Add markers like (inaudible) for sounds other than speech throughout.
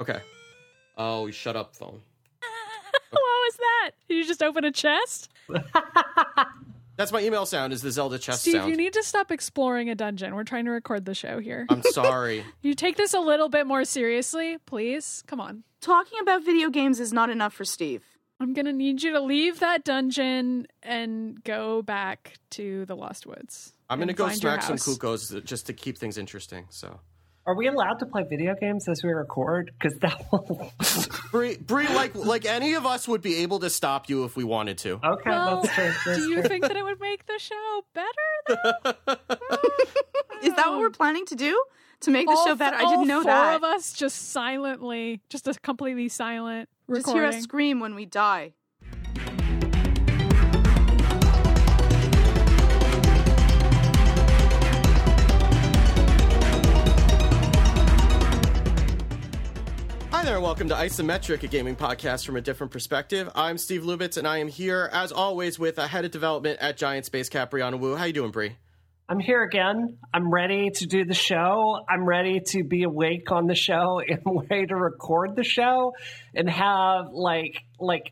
Okay. Oh, shut up, phone. (laughs) what was that? Did you just open a chest? (laughs) That's my email sound. Is the Zelda chest Steve, sound? you need to stop exploring a dungeon. We're trying to record the show here. I'm sorry. (laughs) you take this a little bit more seriously, please. Come on. Talking about video games is not enough for Steve. I'm gonna need you to leave that dungeon and go back to the Lost Woods. I'm gonna go find smack some house. Cuccos just to keep things interesting. So, Are we allowed to play video games as we record? Because that will. Bree, Bree, like like any of us would be able to stop you if we wanted to. Okay, Well, that's true. That's do you true. think that it would make the show better? Though? (laughs) Is that what we're planning to do? To make the all, show better? I didn't know four that. of us just silently, just a completely silent Just recording. hear us scream when we die. There, and welcome to Isometric, a gaming podcast from a different perspective. I'm Steve Lubitz, and I am here as always with a head of development at Giant Spacekat, Brianna Wu. How you doing, Bree? I'm here again. I'm ready to do the show. I'm ready to be awake on the show (laughs) and ready to record the show and have like like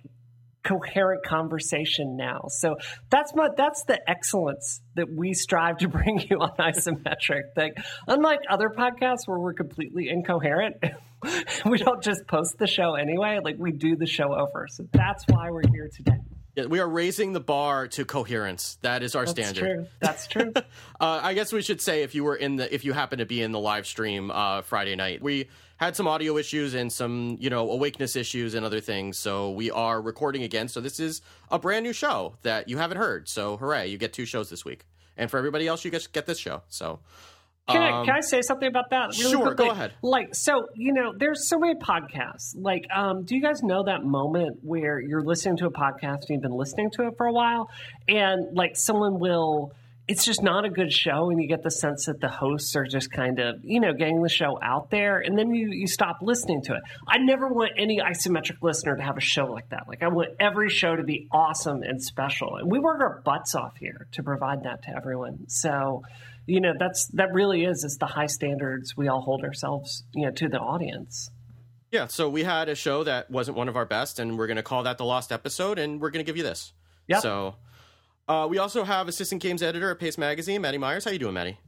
coherent conversation now. So that's my that's the excellence that we strive to (laughs) bring you on isometric. Like unlike other podcasts where we're completely incoherent, (laughs) (laughs) we don't just post the show anyway, like we do the show over. So that's why we're here today. Yeah, we are raising the bar to coherence. That is our That's standard. true. That's true. (laughs) Uh, I guess we should say if you were in the if you happen to be in the live stream uh, Friday night, we had some audio issues and some you know awakeness issues and other things. So we are recording again. So this is a brand new show that you haven't heard. So hooray! You get two shows this week, and for everybody else, you get get this show. So Can, I, um, can I say something about that? Really sure, quickly? go ahead. Like, so you know, there's so many podcasts. Like, um, do you guys know that moment where you're listening to a podcast and you've been listening to it for a while, and like someone will. It's just not a good show, and you get the sense that the hosts are just kind of, you know, getting the show out there, and then you you stop listening to it. I never want any isometric listener to have a show like that. Like, I want every show to be awesome and special, and we work our butts off here to provide that to everyone. So, you know that's that really is is the high standards we all hold ourselves you know to the audience yeah, so we had a show that wasn't one of our best, and we're going to call that the lost episode, and we're going to give you this. yeah So uh, we also have assistant games editor at Paste Magazine, Maddy Myers. How you doing, Maddy?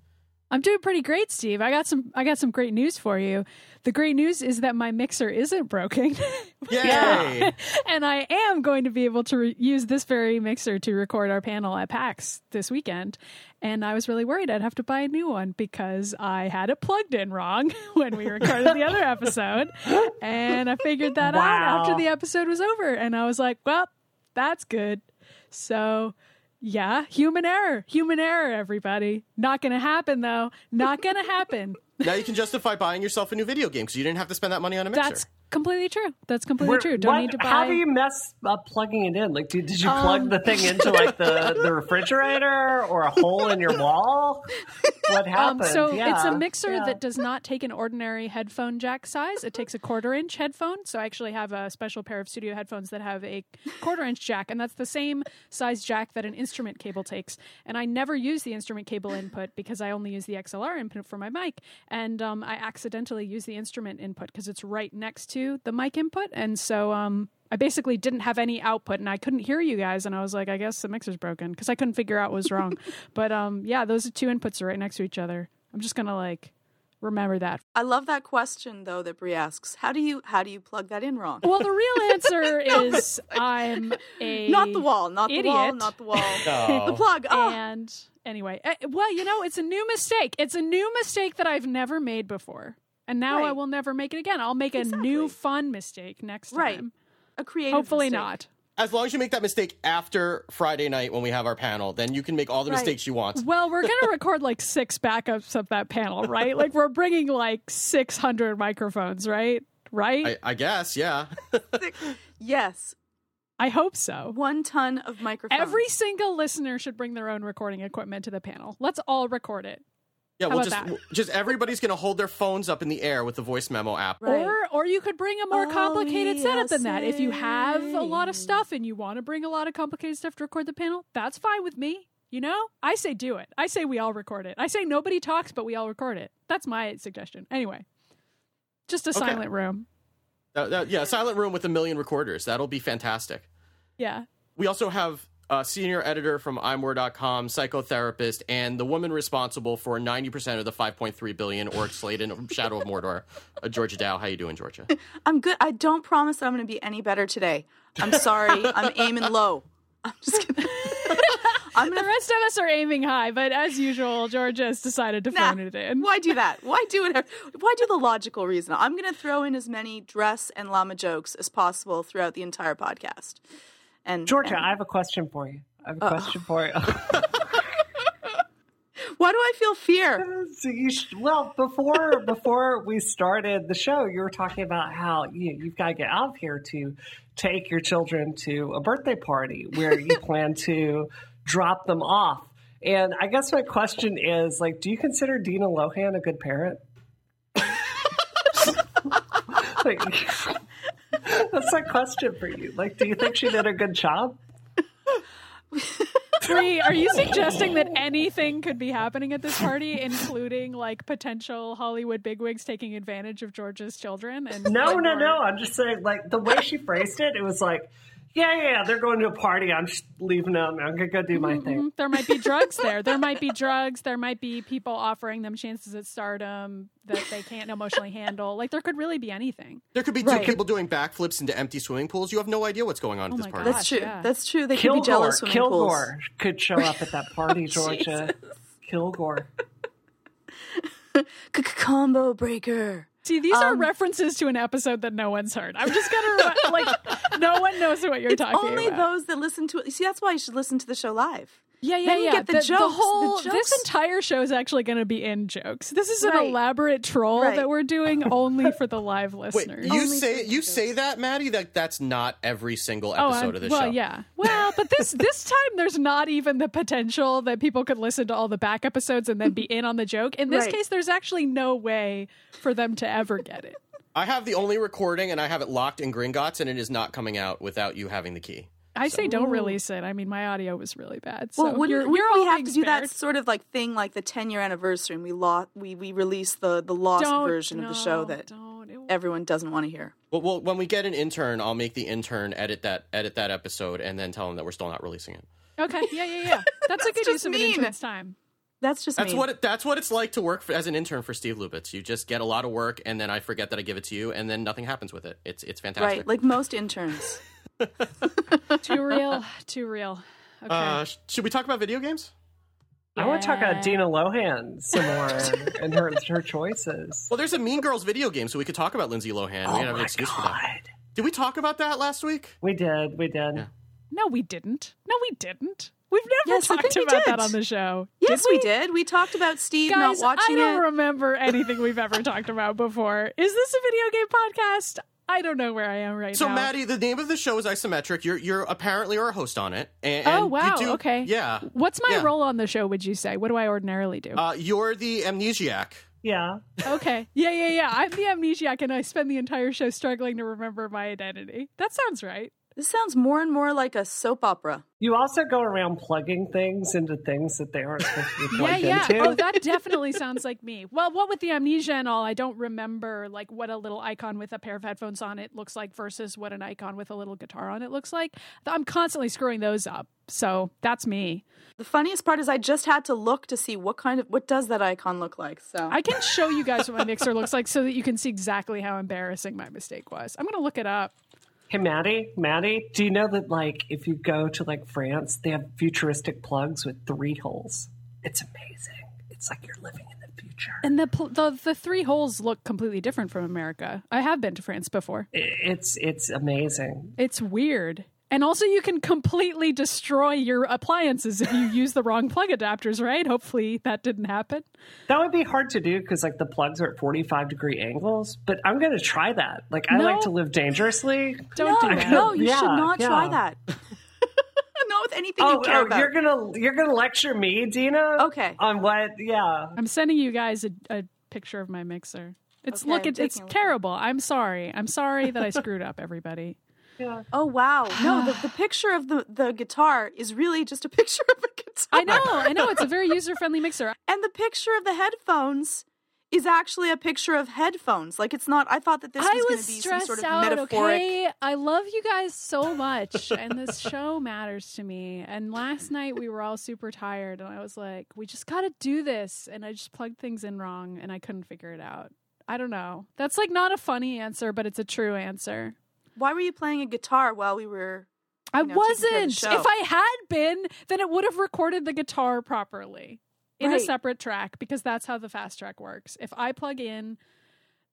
I'm doing pretty great, Steve. I got some. I got some great news for you. The great news is that my mixer isn't broken, (laughs) Yay! and I am going to be able to re- use this very mixer to record our panel at PAX this weekend. And I was really worried I'd have to buy a new one because I had it plugged in wrong (laughs) when we recorded the other episode, and I figured that out after the episode was over. And I was like, "Well, that's good." So. Yeah, human error. Human error, everybody. Not going to happen, though. Not going to happen. (laughs) now you can justify buying yourself a new video game because you didn't have to spend that money on a mixer. That's completely true. That's completely Where- true. Don't what- need to buy. how do you mess up plugging it in like did, did you plug Um, the thing into like the, the refrigerator or a hole in your wall what Um, happened so Yeah, it's a mixer yeah. that does not take an ordinary headphone jack size. It takes a quarter inch headphone. So I actually have a special pair of studio headphones that have a quarter inch jack, and that's the same size jack that an instrument cable takes. And I never use the instrument cable input because I only use the XLR input for my mic. And um, I accidentally use the instrument input because it's right next to the mic input. And so um, I basically didn't have any output and I couldn't hear you guys. And I was like, I guess the mixer's broken because I couldn't figure out what was wrong. (laughs) but um, yeah, those are two inputs are right next to each other. I'm just going to like remember that. I love that question though that Bree asks. How do you how do you plug that in wrong? Well, the real (laughs) answer is I'm (laughs) a not the wall, not the wall, idiot. not the wall. No. The plug. Oh, And anyway, eh, well, you know, it's a new mistake. It's a new mistake that I've never made before. And now I will never make it again. I'll make a new fun mistake next time. Right. a creative. Hopefully mistake. not. As long as you make that mistake after Friday night when we have our panel, then you can make all the Right. mistakes you want. Well, we're going (laughs) to record like six backups of that panel, right? Like we're bringing like 600 microphones, right? Right? I, I guess, yeah. (laughs) Yes, I hope so. one ton of microphones. Every single listener should bring their own recording equipment to the panel. Let's all record it. Yeah, How we'll just that? just everybody's gonna hold their phones up in the air with the voice memo app. Right. Or or you could bring a more Oh, complicated setup than that. If you have a lot of stuff and you want to bring a lot of complicated stuff to record the panel, that's fine with me. You know? I say do it. I say we all record it. I say nobody talks but we all record it. That's my suggestion. Anyway. Just a Okay. silent room. That- that- yeah, silent room with a million recorders. That'll be fantastic. Yeah. We also have a senior editor from imore.com, psychotherapist, and the woman responsible for 90% of the 5.3 billion orc slate in Shadow of Mordor, uh, Georgia Dow. How you doing, Georgia? (laughs) I'm good. I don't promise that I'm going to be any better today. I'm sorry. (laughs) I'm aiming low. I'm just kidding. (laughs) I'm The gonna. rest of us are aiming high, but as usual, Georgia has decided to Nah, phone it in. why do that? Why do it? Why do the logical reason? I'm going to throw in as many dress and llama jokes as possible throughout the entire podcast. And Georgia, and I have a question for you. I have a question for you. (laughs) why do I feel fear? (laughs) so you sh- well, before before we started the show, you were talking about how you, you've got to get out of here to take your children to a birthday party where you (laughs) plan to drop them off. And I guess my question is like, do you consider Dina Lohan a good parent? like, that's my question for you. Like, do you think she did a good job? Bree, are you suggesting that anything could be happening at this party, including like potential Hollywood bigwigs taking advantage of George's children? And No, like, no, or- no. I'm just saying, like the way she phrased it, it was like, yeah, yeah, yeah, they're going to a party. I'm just leaving them. I'm gonna go do my thing. Mhm. There might be drugs there. There might be drugs. There might be people offering them chances at stardom that they can't emotionally handle. Like there could really be anything. There could be two people doing backflips into empty swimming pools. You have no idea what's going on Oh at this party. God. That's true. yeah. That's true. They could be Kilgore, jealous swimming pools. Kilgore could show up at that party, (laughs) Georgia. Kilgore. (laughs) Combo breaker. See, these are Um, references to an episode that no one's heard. I'm just gonna (laughs) like no one knows what you're It's talking only about. those that listen to it. See, that's why you should listen to the show live. Yeah, yeah, Then you yeah. get the jokes, the whole jokes- this entire show is actually going to be in jokes. This is an Right. elaborate troll Right. that we're doing (laughs) only for the live Wait, listeners. you Only say you jokes. say that, Maddy? That that's not every single Oh, episode I'm- of this well, show. yeah. Well, but this (laughs) this time there's not even the potential that people could listen to all the back episodes and then be in on the joke. In this Right. case, there's actually no way for them to ever get it. (laughs) I have the only recording, and I have it locked in Gringotts, and it is not coming out without you having the key. I say don't release it. I mean, my audio was really bad. So Well, wouldn't, you're, wouldn't you're we have being to do that sort of like thing, like the 10 year anniversary, and we lo- we we release the the lost Don't- version of the show that don't. Everyone doesn't want to hear. Well, well, when we get an intern, I'll make the intern edit that edit that episode, and then tell him that we're still not releasing it. Okay, yeah, yeah, yeah. (laughs) That's, a good just use of an intern's time. That's just That's me. what it, that's what it's like to work for, as an intern for Steve Lubitz. You just get a lot of work, and then I forget that I give it to you, and then nothing happens with it. It's it's fantastic. right, like most interns. (laughs) Too real. Too real. Okay. uh, sh- should we talk about video games? I want to talk about Dina Lohan some more (laughs) and her her choices. Well, there's a Mean Girls video game, so we could talk about Lindsay Lohan. we oh have an my excuse for that. god, Did we talk about that last week? we did, we did. Yeah. no, we didn't. No, we didn't. We've never Yes, talked about that on the show. Yes, did we? did. We talked about Steve Guys, not watching it. I don't it. remember anything we've ever talked about before. Is this a video game podcast? I don't know where I am right So, now. So, Maddy, the name of the show is Isometric. You're you're apparently are a host on it. And, Oh, and you wow, do- okay. Yeah. What's my Yeah. role on the show, would you say? What do I ordinarily do? Uh, you're the amnesiac. Yeah, okay. Yeah, yeah, yeah. I'm the amnesiac and I spend the entire show struggling to remember my identity. That sounds right. This sounds more and more like a soap opera. you also go around plugging things into things that they aren't supposed to be (laughs) Yeah, plugged yeah. into. Oh, that (laughs) definitely sounds like me. Well, what with the amnesia and all, I don't remember like what a little icon with a pair of headphones on it looks like versus what an icon with a little guitar on it looks like. I'm constantly screwing those up. So that's me. The funniest part is I just had to look to see what kind of what does that icon look like. So I can show you guys what my (laughs) mixer looks like so that you can see exactly how embarrassing my mistake was. I'm going to look it up. Hey, Maddy, Maddy, do you know that like if you go to like France, they have futuristic plugs with three holes? It's amazing. It's like you're living in the future. And the, pl- the the three holes look completely different from America. I have been to France before. It's it's amazing. It's weird. And also, you can completely destroy your appliances if you use the wrong plug adapters, right? Hopefully, that didn't happen. That would be hard to do because like the plugs are at 45 degree angles. But I'm gonna try that. Like I No. like to live dangerously. Don't no, do that. no, you Yeah, should not try that. (laughs) not with anything Oh, you care oh, about. you're gonna you're gonna lecture me, Dina? Okay. On what? Yeah. I'm sending you guys a, a picture of my mixer. It's Okay, look, it, it's taking a look. terrible. I'm sorry. I'm sorry that I screwed up, everybody. Yeah. Oh wow! No, the, (sighs) the picture of the the guitar is really just a (laughs) picture of a guitar. I know, I know. It's a very user friendly mixer. And the picture of the headphones is actually a picture of headphones. Like it's not. I thought that this I was, going was to be some stressed sort of out. metaphoric. Okay, I love you guys so much, and this show (laughs) matters to me. And last night we were all super tired, and I was like, "We just got to do this," and I just plugged things in wrong, and I couldn't figure it out. I don't know. That's like not a funny answer, but it's a true answer. Why were you playing a guitar while we were? I know, taking care of the wasn't. If I had been, then it would have recorded the guitar properly in a separate track because that's how the fast track works. If I plug in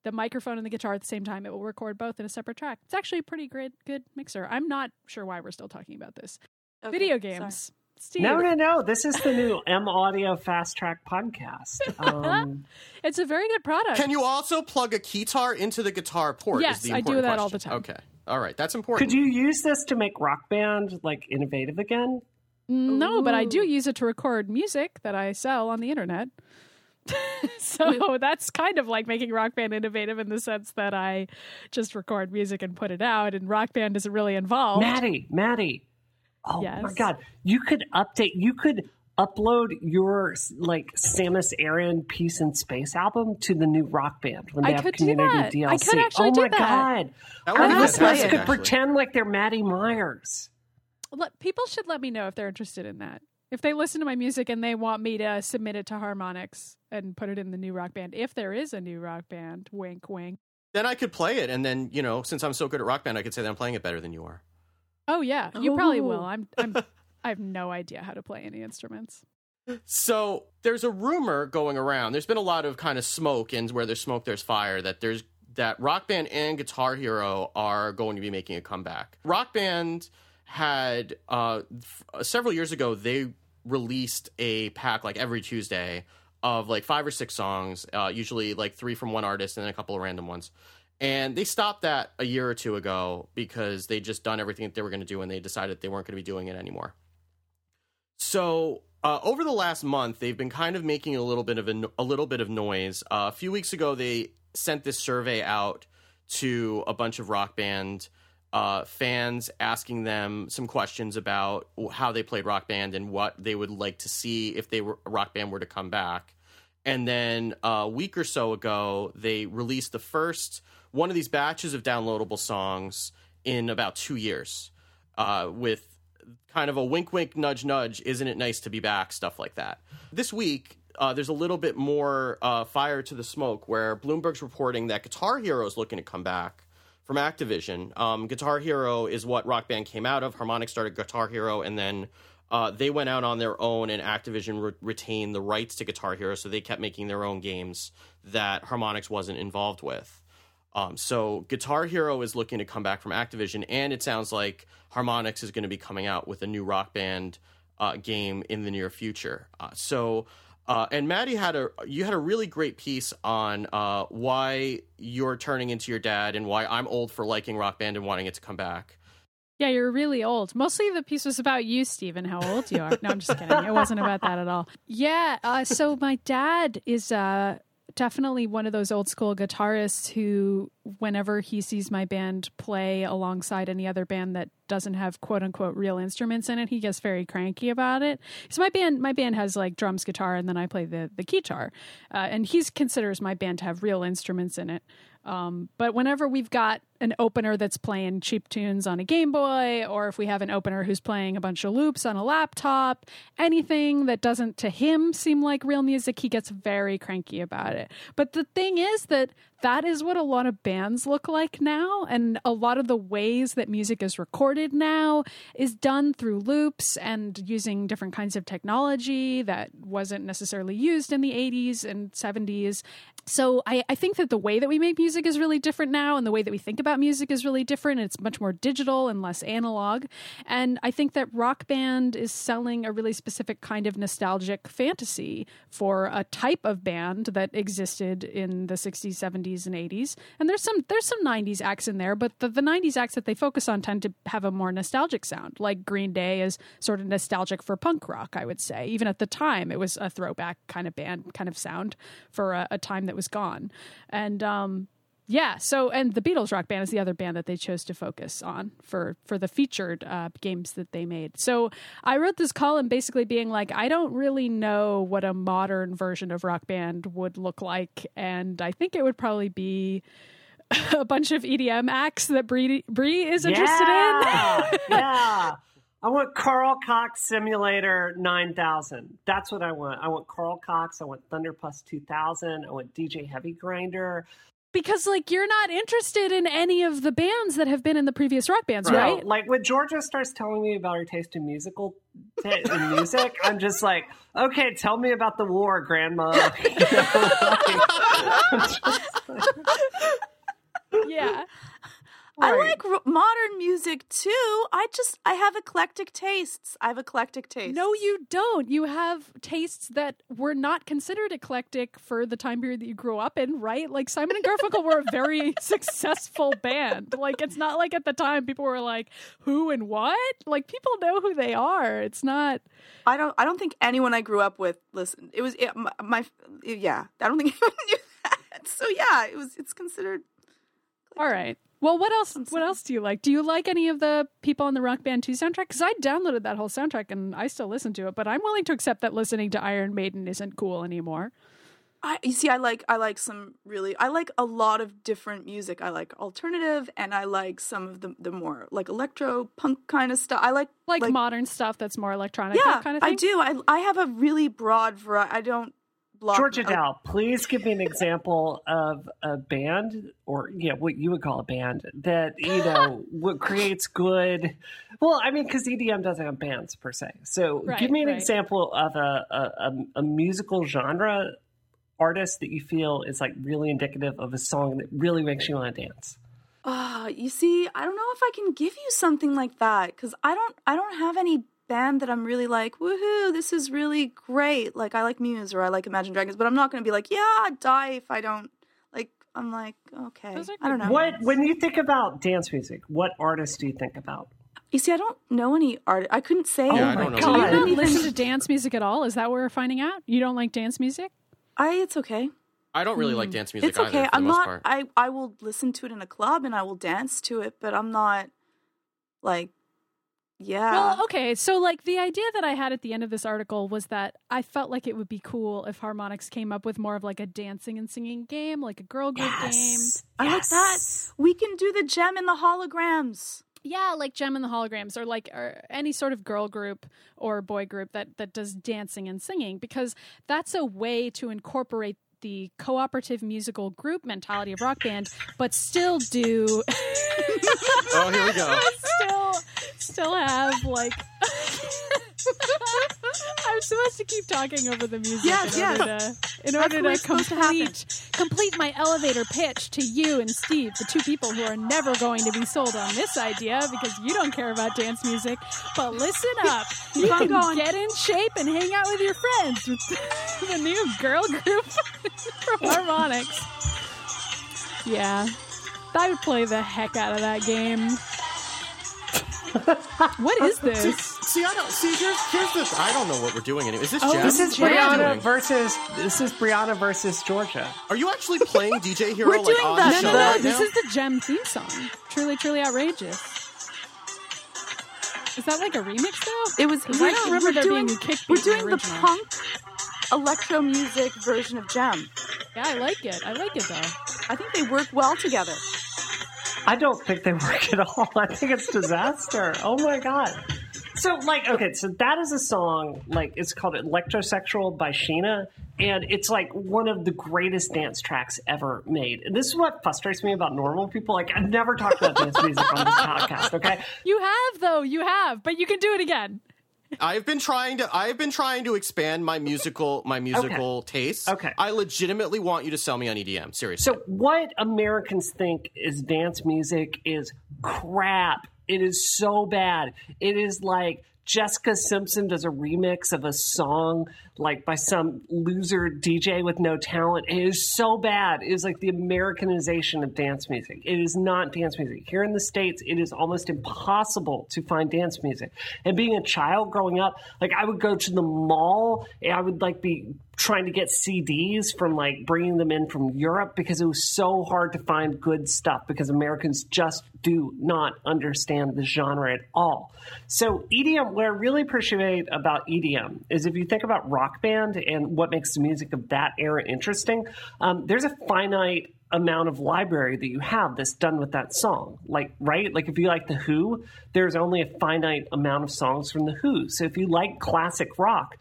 the microphone and the guitar at the same time, it will record both in a separate track. It's actually a pretty great, good mixer. I'm not sure why we're still talking about this. Okay, Video sorry. games. Steve, No, no, no. This is the new M Audio Fast Track podcast. (laughs) Um, it's a very good product. Can you also plug a keytar into the guitar port? Yes, is the I do important that all the time. Okay, all right, that's important. could you use this to make Rock Band like innovative again? No, but I do use it to record music that I sell on the internet. (laughs) so that's kind of like making Rock Band innovative in the sense that I just record music and put it out, and Rock Band isn't really involved. Maddy, Maddy. Oh my God. You could update, you could upload your like Samus Aran Peace in Space album to the new Rock Band when they I have could do community that. DLC. I could actually oh do my that. God. That would Our be listeners play fantastic, it. could actually. pretend like they're Maddy Myers. Let, people should let me know if they're interested in that. If they listen to my music and they want me to submit it to Harmonix and put it in the new Rock Band, if there is a new Rock Band, wink, wink. Then I could play it, and then you know, since I'm so good at Rock Band, I could say that I'm playing it better than you are. Oh yeah, you oh. probably will. I'm, I'm, (laughs) I have no idea how to play any instruments. So there's a rumor going around. There's been a lot of kind of smoke, and where there's smoke, there's fire. That there's that Rock Band and Guitar Hero are going to be making a comeback. Rock Band had uh, f- several years ago they released a pack like every Tuesday of like five or six songs, uh, usually like three from one artist and then a couple of random ones. And they stopped that a year or two ago because they just done everything that they were going to do and they decided they weren't going to be doing it anymore. So uh, over the last month, they've been kind of making a little bit of a, a little bit of noise. Uh, a few weeks ago, they sent this survey out to a bunch of rock band uh, fans, asking them some questions about how they played rock band and what they would like to see if they were rock band were to come back. And then uh, a week or so ago, they released the first one of these batches of downloadable songs in about two years, uh, with kind of a wink, wink, nudge, nudge. Isn't it nice to be back? Stuff like that. This week, uh, there's a little bit more uh, fire to the smoke, where Bloomberg's reporting that Guitar Hero is looking to come back from Activision. Um, Guitar Hero is what Rock Band came out of. Harmonix started Guitar Hero, and then uh, they went out on their own, and Activision re- retained the rights to Guitar Hero, so they kept making their own games that Harmonix wasn't involved with. Um, so Guitar Hero is looking to come back from Activision, and it sounds like Harmonix is going to be coming out with a new Rock Band uh, game in the near future. Uh, so, uh, and Maddy had a you had a really great piece on uh, why you're turning into your dad and why I'm old for liking Rock Band and wanting it to come back. Yeah, you're really old. Mostly the piece was about you, Stephen, how old you are. No, I'm just kidding. It wasn't about that at all. Yeah. Uh, so my dad is uh, definitely one of those old school guitarists who, whenever he sees my band play alongside any other band that doesn't have quote unquote real instruments in it, he gets very cranky about it. So my band, my band has like drums, guitar, and then I play the the guitar, uh, and he considers my band to have real instruments in it. Um, but whenever we've got an opener that's playing cheap tunes on a Game Boy, or if we have an opener who's playing a bunch of loops on a laptop, anything that doesn't to him seem like real music, he gets very cranky about it. But the thing is that that is what a lot of bands look like now. And a lot of the ways that music is recorded now is done through loops and using different kinds of technology that wasn't necessarily used in the 80s and 70s. So I, I think that the way that we make music is really different now, and the way that we think about music is really different. It's much more digital and less analog. And I think that Rock Band is selling a really specific kind of nostalgic fantasy for a type of band that existed in the 60s, 70s, and 80s. And there's some there's some 90s acts in there, but the, the 90s acts that they focus on tend to have a more nostalgic sound. Like Green Day is sort of nostalgic for punk rock, I would say. Even at the time, it was a throwback kind of band, kind of sound for a, a time that was gone. And um, Yeah. So, and the Beatles Rock Band is the other band that they chose to focus on for for the featured uh, games that they made. So, I wrote this column basically being like, I don't really know what a modern version of Rock Band would look like, and I think it would probably be (laughs) a bunch of EDM acts that Bree, Bree is interested yeah, in. (laughs) yeah. I want Carl Cox Simulator 9000. That's what I want. I want Carl Cox. I want Thunderpuss 2000. I want DJ Heavy Grinder. Because like you're not interested in any of the bands that have been in the previous rock bands, No, right? like when Georgia starts telling me about her taste in musical t- in music, I'm just like, okay, tell me about the war, Grandma. You (laughs) know, like- (laughs) (laughs) yeah. I like ro- modern music too. I just I have eclectic tastes. I have eclectic tastes. No, you don't. You have tastes that were not considered eclectic for the time period that you grew up in, right? Like Simon and Garfunkel were a very (laughs) successful band. Like it's not like at the time people were like, "Who and what?" Like people know who they are. It's not. I don't. I don't think anyone I grew up with listened. It was it, my, my. Yeah, I don't think (laughs) anyone knew that. So yeah, it was. It's considered. All right. Well, what else? What else do you like? Do you like any of the people on the Rock Band 2 soundtrack? Because I downloaded that whole soundtrack and I still listen to it, but I'm willing to accept that listening to Iron Maiden isn't cool anymore. I you see. I like. I like some really. I like a lot of different music. I like alternative, and I like some of the the more like electro punk kind of stuff. I like Like, modern stuff that's more electronic, Yeah, kind of thing. I do. I I have a really broad variety. I don't block. Georgia Dow, (laughs) please give me an example of a band, or yeah, what you would call a band that you know what creates good. Well, I mean, because EDM doesn't have bands per se. So, Right, give me an right. example of a, a a a musical genre artist that you feel is like really indicative of a song that really makes you want to dance. Ah, you see, I don't know if I can give you something like that because I don't. I don't have any band that I'm really like, woohoo, this is really great. Like I like Muse or I like Imagine Dragons, but I'm not going to be like, yeah, I'd die if I don't. Like I'm like, okay, I don't know. What when you think about dance music, what artists do you think about? You see, I don't know any art. I couldn't say. Oh Yeah, I oh my don't. Do you not Even- listen to dance music at all? Is that what we're finding out? You don't like dance music? I. It's okay. I don't really like dance music It's either. okay. For I'm most not. part. I I will listen to it in a club and I will dance to it, but I'm not like, yeah. Well, okay. So, like, the idea that I had at the end of this article was that I felt like it would be cool if Harmonix came up with more of like a dancing and singing game, like a girl group game. I like that. We can do the jem and the holograms. Yeah, like Jem and the Holograms, or like or any sort of girl group or boy group that that does dancing and singing, because that's a way to incorporate the cooperative musical group mentality of rock band, but still do oh, here we go. (laughs) still still have like I'm supposed to keep talking over the music Yes, in yes. order to in order what to supposed to complete complete my elevator pitch to you and Steve, the two people who are never going to be sold on this idea because you don't care about dance music. But listen up, (laughs) you Keep on can going. get in shape and hang out with your friends with (laughs) the new girl group from Harmonix. Yeah, I would play the heck out of that game. (laughs) what is this? See, I don't see. Here's here's this. I don't know what we're doing. Anyway, is this Oh, jazz? This is What Brianna versus this is Brianna versus Georgia. Are you actually playing DJ (laughs) Hero We're like doing on that. the No, show no, no. right This now? is the Jem theme song. Truly, truly outrageous. Is that like a remix though? It was. 'Cause I don't remember we're there doing, being a kick We're beat in the doing the punk electro music version of Jem. Yeah, I like it. I like it though. I think they work well together. I don't think they work at all. (laughs) I think it's disaster. Oh my god. So like okay, so that is a song like it's called Electrosexual by Sheena and it's like one of the greatest dance tracks ever made. And this is what frustrates me about normal people. Like I've never talked about dance music on this podcast, okay? You have though. You have, but you can do it again. I've been trying to. I've been trying to expand my musical my musical tastes. Okay. I legitimately want you to sell me on EDM. Seriously. So what Americans think is dance music is crap It is so bad. It is like Jessica Simpson does a remix of a song like by some loser DJ with no talent. It is so bad. It is like the Americanization of dance music. It is not dance music. Here in the States, it is almost impossible to find dance music. And being a child growing up, like I would go to the mall and I would like be trying to get CDs from like bringing them in from Europe because it was so hard to find good stuff because Americans just do not understand the genre at all. So EDM, what I really appreciate about EDM is if you think about rock band and what makes the music of that era interesting, um, there's a finite amount of library that you have that's done with that song. Like, right? Like if you like The Who, there's only a finite amount of songs from The Who. So if you like classic rock,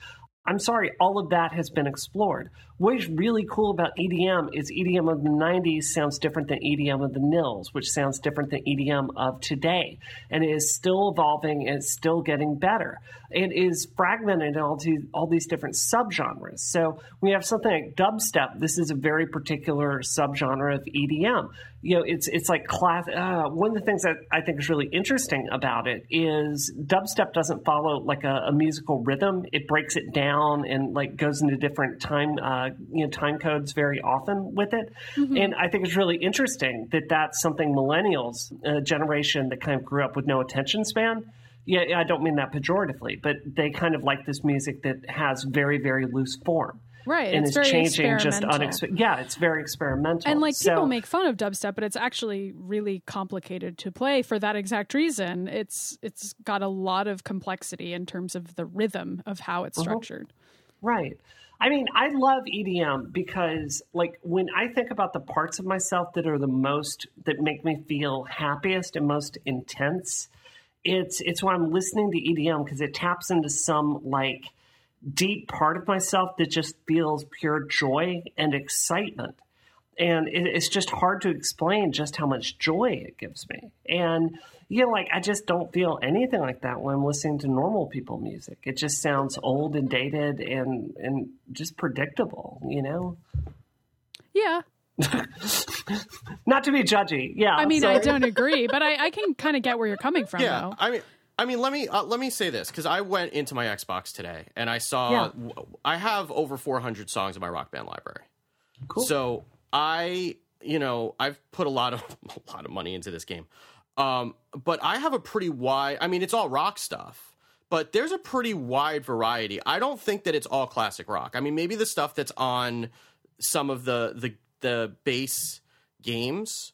I'm sorry, all of that has been explored. What is really cool about EDM is EDM of the 90s sounds different than EDM of the nils, which sounds different than EDM of today. And it is still evolving and it's still getting better. It is fragmented in all, to, all these different subgenres. So we have something like dubstep. This is a very particular subgenre of EDM. You know, it's it's like class. Uh, one of the things that I think is really interesting about it is dubstep doesn't follow like a, a musical rhythm. It breaks it down and like goes into different time uh, you know time codes very often with it. Mm-hmm. And I think it's really interesting that that's something millennials, a generation that kind of grew up with no attention span. Yeah, I don't mean that pejoratively, but they kind of like this music that has very very loose form. Right, and it's, it's changing just unexpected. Yeah, it's very experimental. And like so, people make fun of dubstep, but it's actually really complicated to play for that exact reason. It's it's got a lot of complexity in terms of the rhythm of how it's Uh-huh. structured. Right. I mean, I love EDM because, like, when I think about the parts of myself that are the most that make me feel happiest and most intense, it's it's when I'm listening to EDM because it taps into some like deep part of myself that just feels pure joy and excitement. And it, it's just hard to explain just how much joy it gives me. And you know, like I just don't feel anything like that when I'm listening to normal people music. It just sounds old and dated and and just predictable, you know. Yeah, (laughs) Not to be judgy, yeah. I mean, so- I don't agree, but I, I (laughs) can kind of get where you're coming from. Yeah, though. I mean, I mean, let me uh, let me say this because I went into my Xbox today and I saw Yeah. w- I have over 400 songs in my Rock Band library. Cool. So I, you know, I've put a lot of (laughs) a lot of money into this game, um, but I have a pretty wide. I mean, it's all rock stuff, but there's a pretty wide variety. I don't think that it's all classic rock. I mean, maybe the stuff that's on some of the the the base games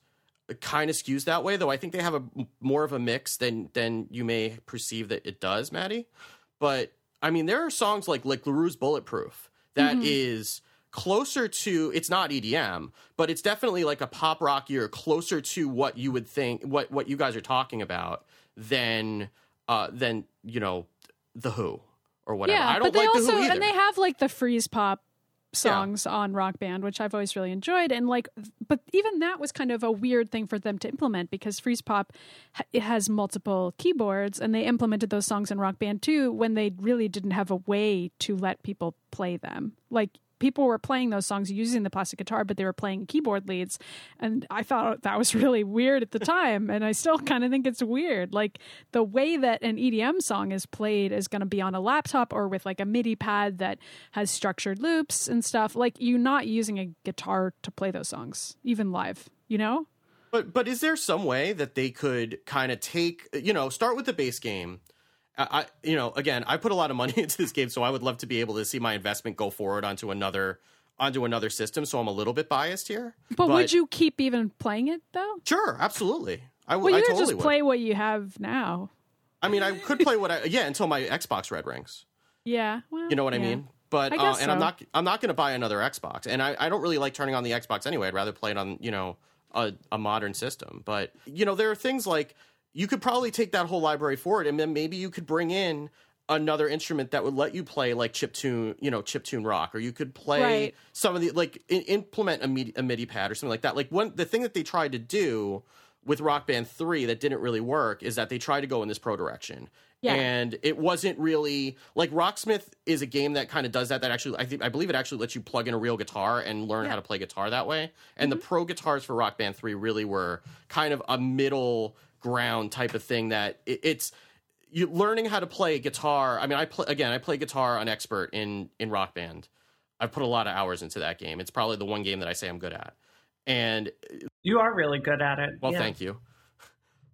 kind of skews that way though i think they have a more of a mix than than you may perceive that it does maddy but i mean there are songs like like La Roux's bulletproof that is closer to it's not edm but it's definitely like a pop rock year closer to what you would think what what you guys are talking about than uh than you know the who or whatever yeah, i don't but they like also the who either and they have like the Freezepop songs on Rock Band, which I've always really enjoyed. And like, but even that was kind of a weird thing for them to implement because Freezepop it has multiple keyboards, and they implemented those songs in Rock Band too when they really didn't have a way to let people play them. Like people were playing those songs using the plastic guitar, but they were playing keyboard leads. And I thought that was (laughs) really weird at the time. And I still kind of think it's weird. Like the way that an EDM song is played is going to be on a laptop or with like a MIDI pad that has structured loops and stuff. Like you're not using a guitar to play those songs, even live, you know? But but is there some way that they could kind of take you know start with the bass game? I, I you know again I put a lot of money (laughs) into this game, so I would love to be able to see my investment go forward onto another onto another system. So I'm a little bit biased here. But, would you keep even playing it though? Sure, absolutely. I, Well, I you could totally just would. play what you have now. I mean, I could play what I yeah until my Xbox red rings. Yeah. Well, You know what I mean? But I uh, and I'm not I'm not going to buy another Xbox, and I, I don't really like turning on the Xbox anyway. I'd rather play it on you know a, a modern system. But you know there are things like you could probably take that whole library forward, and then maybe you could bring in another instrument that would let you play like chip tune you know chip tune rock, or you could play Right. some of the like i- implement a MIDI, a MIDI pad or something like that. Like one the thing that they tried to do with Rock Band 3 that didn't really work is that they tried to go in this pro direction. Yeah. And it wasn't really like Rocksmith is a game that kind of does that. That actually, I think, I believe it actually lets you plug in a real guitar and learn Yeah. how to play guitar that way. And the mm-hmm. pro guitars for Rock Band 3 really were kind of a middle ground type of thing that it, it's you learning how to play guitar. I mean, I play again, I play guitar on expert in in Rock Band. I've put a lot of hours into that game. It's probably the one game that I say I'm good at. And You are really good at it. well, yeah. thank you.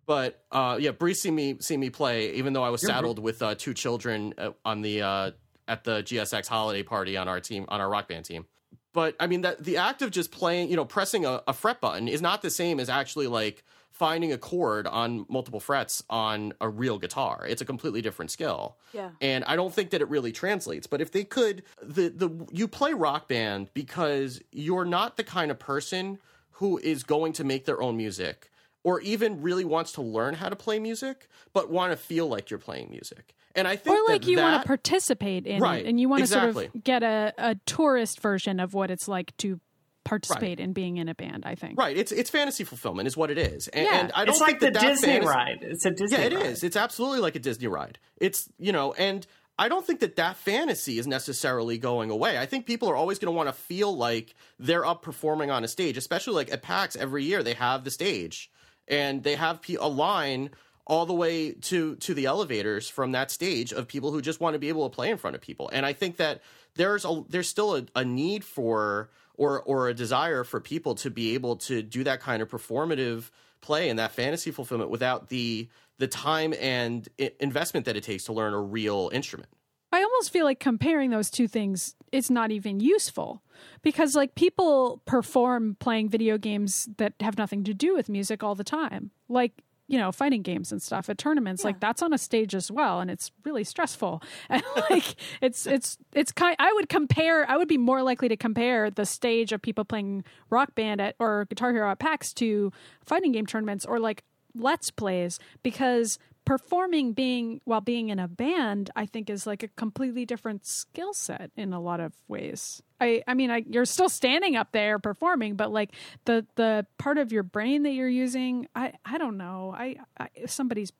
But uh, yeah, Bree seen me see me play, even though I was You're saddled with uh, two children uh, on the uh, at the GSX holiday party on our team on our rock band team. But I mean that the act of just playing, you know, pressing a, a fret button is not the same as actually like finding a chord on multiple frets on a real guitar. It's a completely different skill. Yeah. And I don't think that it really translates. But if they could, the the you play rock band because you're not the kind of person who is going to make their own music or even really wants to learn how to play music, but want to feel like you're playing music. And I think or like that you want to participate in Right, it and you want to sort of get a, a tourist version of what it's like to participate in being in a band i think right. It's it's fantasy fulfillment is what it is. And, Yeah. and I don't It's like think the that that Disney fantasy- ride. It's a Disney Yeah, it ride. is. It's absolutely like a Disney ride. It's, you know, and I don't think that that fantasy is necessarily going away. I think people are always going to want to feel like they're up performing on a stage, especially like at PAX every year they have the stage and they have a line all the way to to the elevators from that stage of people who just want to be able to play in front of people. And I think that there's a there's still a, a need for or or a desire for people to be able to do that kind of performative play and that fantasy fulfillment without the the time and investment that it takes to learn a real instrument. I almost feel like comparing those two things it's not even useful because like people perform playing video games that have nothing to do with music all the time. Like, you know, fighting games and stuff at tournaments, like that's on a stage as well and it's really stressful. (laughs) And like it's it's it's kind I would compare I would be more likely to compare the stage of people playing rock band at or guitar hero at PAX to fighting game tournaments or like let's plays because performing being while being in a band i think is like a completely different skill set in a lot of ways i i mean I, you're still standing up there performing but like the the part of your brain that you're using i i don't know i, I somebody's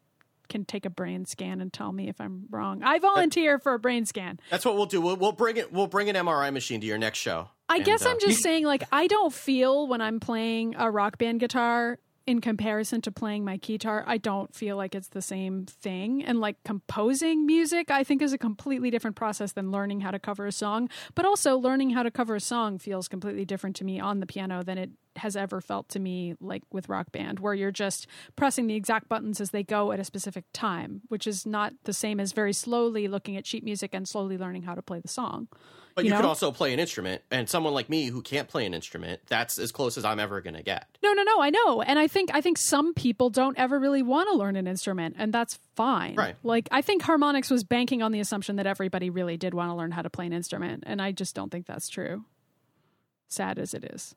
can take a brain scan and tell me if i'm wrong i volunteer for a brain scan That's what we'll do. We'll, we'll bring it. We'll bring an MRI machine to your next show. I And, guess uh, I'm just saying, like, I don't feel when I'm playing a rock band guitar in comparison to playing my guitar, I don't feel like it's the same thing. And like composing music, I think is a completely different process than learning how to cover a song. But also, learning how to cover a song feels completely different to me on the piano than it has ever felt to me like with rock band where you're just pressing the exact buttons as they go at a specific time which is not the same as very slowly looking at sheet music and slowly learning how to play the song But you you, could also play an instrument, and someone like me who can't play an instrument, that's as close as I'm ever going to get. No, no, no. I know, and I think I think some people don't ever really want to learn an instrument, and that's fine. Right. Like I think Harmonix was banking on the assumption that everybody really did want to learn how to play an instrument, and I just don't think that's true. Sad as it is.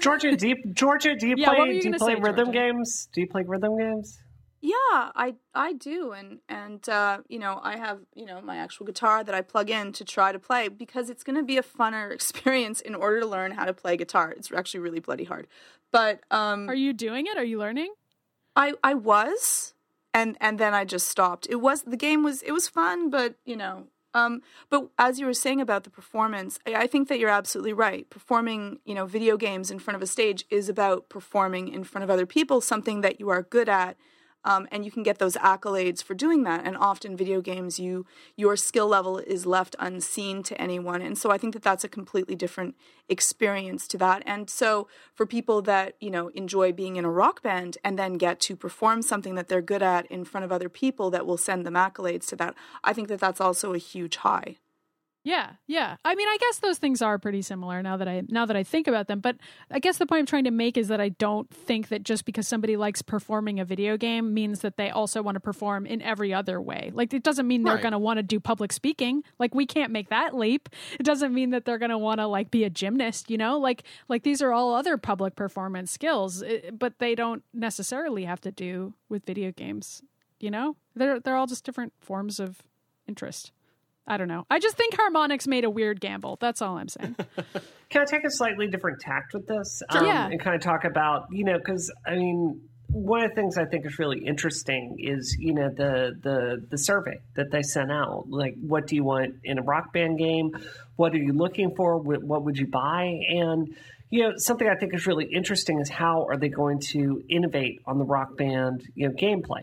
Georgia, do you, Georgia, do you (laughs) Yeah, play? Do you play say, rhythm Georgia? games? Do you play rhythm games? Yeah, I I do, and and uh, you know I have you know my actual guitar that I plug in to try to play because it's going to be a funner (laughs) experience in order to learn how to play guitar. It's actually really bloody hard, but um, Are you doing it? Are you learning? I I was, and and then I just stopped. It was the game was it was fun, but you know. Um, but as you were saying about the performance, I, I think that you're absolutely right. Performing, you know, video games in front of a stage is about performing in front of other people, something that you are good at, um, and you can get those accolades for doing that. And often, video games, you your skill level is left unseen to anyone, and so I think that that's a completely different experience to that. And so, for people that you know enjoy being in a rock band and then get to perform something that they're good at in front of other people that will send them accolades to that, I think that that's also a huge high. Yeah, yeah. I mean, I guess those things are pretty similar now that I now that I think about them. But I guess the point I'm trying to make is that I don't think that just because somebody likes performing a video game means that they also want to perform in every other way. Like it doesn't mean they're Right. going to want to do public speaking. Like we can't make that leap. It doesn't mean that they're going to want to like be a gymnast, you know? Like like these are all other public performance skills, but they don't necessarily have to do with video games, you know? They're they're all just different forms of interest. I don't know. I just think Harmonix made a weird gamble. That's all I'm saying. (laughs) Can I take a slightly different tact with this? Um, Yeah. And kind of talk about, you know, because I mean, one of the things I think is really interesting is you know the the the survey that they sent out. Like, what do you want in a rock band game? What are you looking for? What would you buy? And you know something I think is really interesting is how are they going to innovate on the rock band you know gameplay.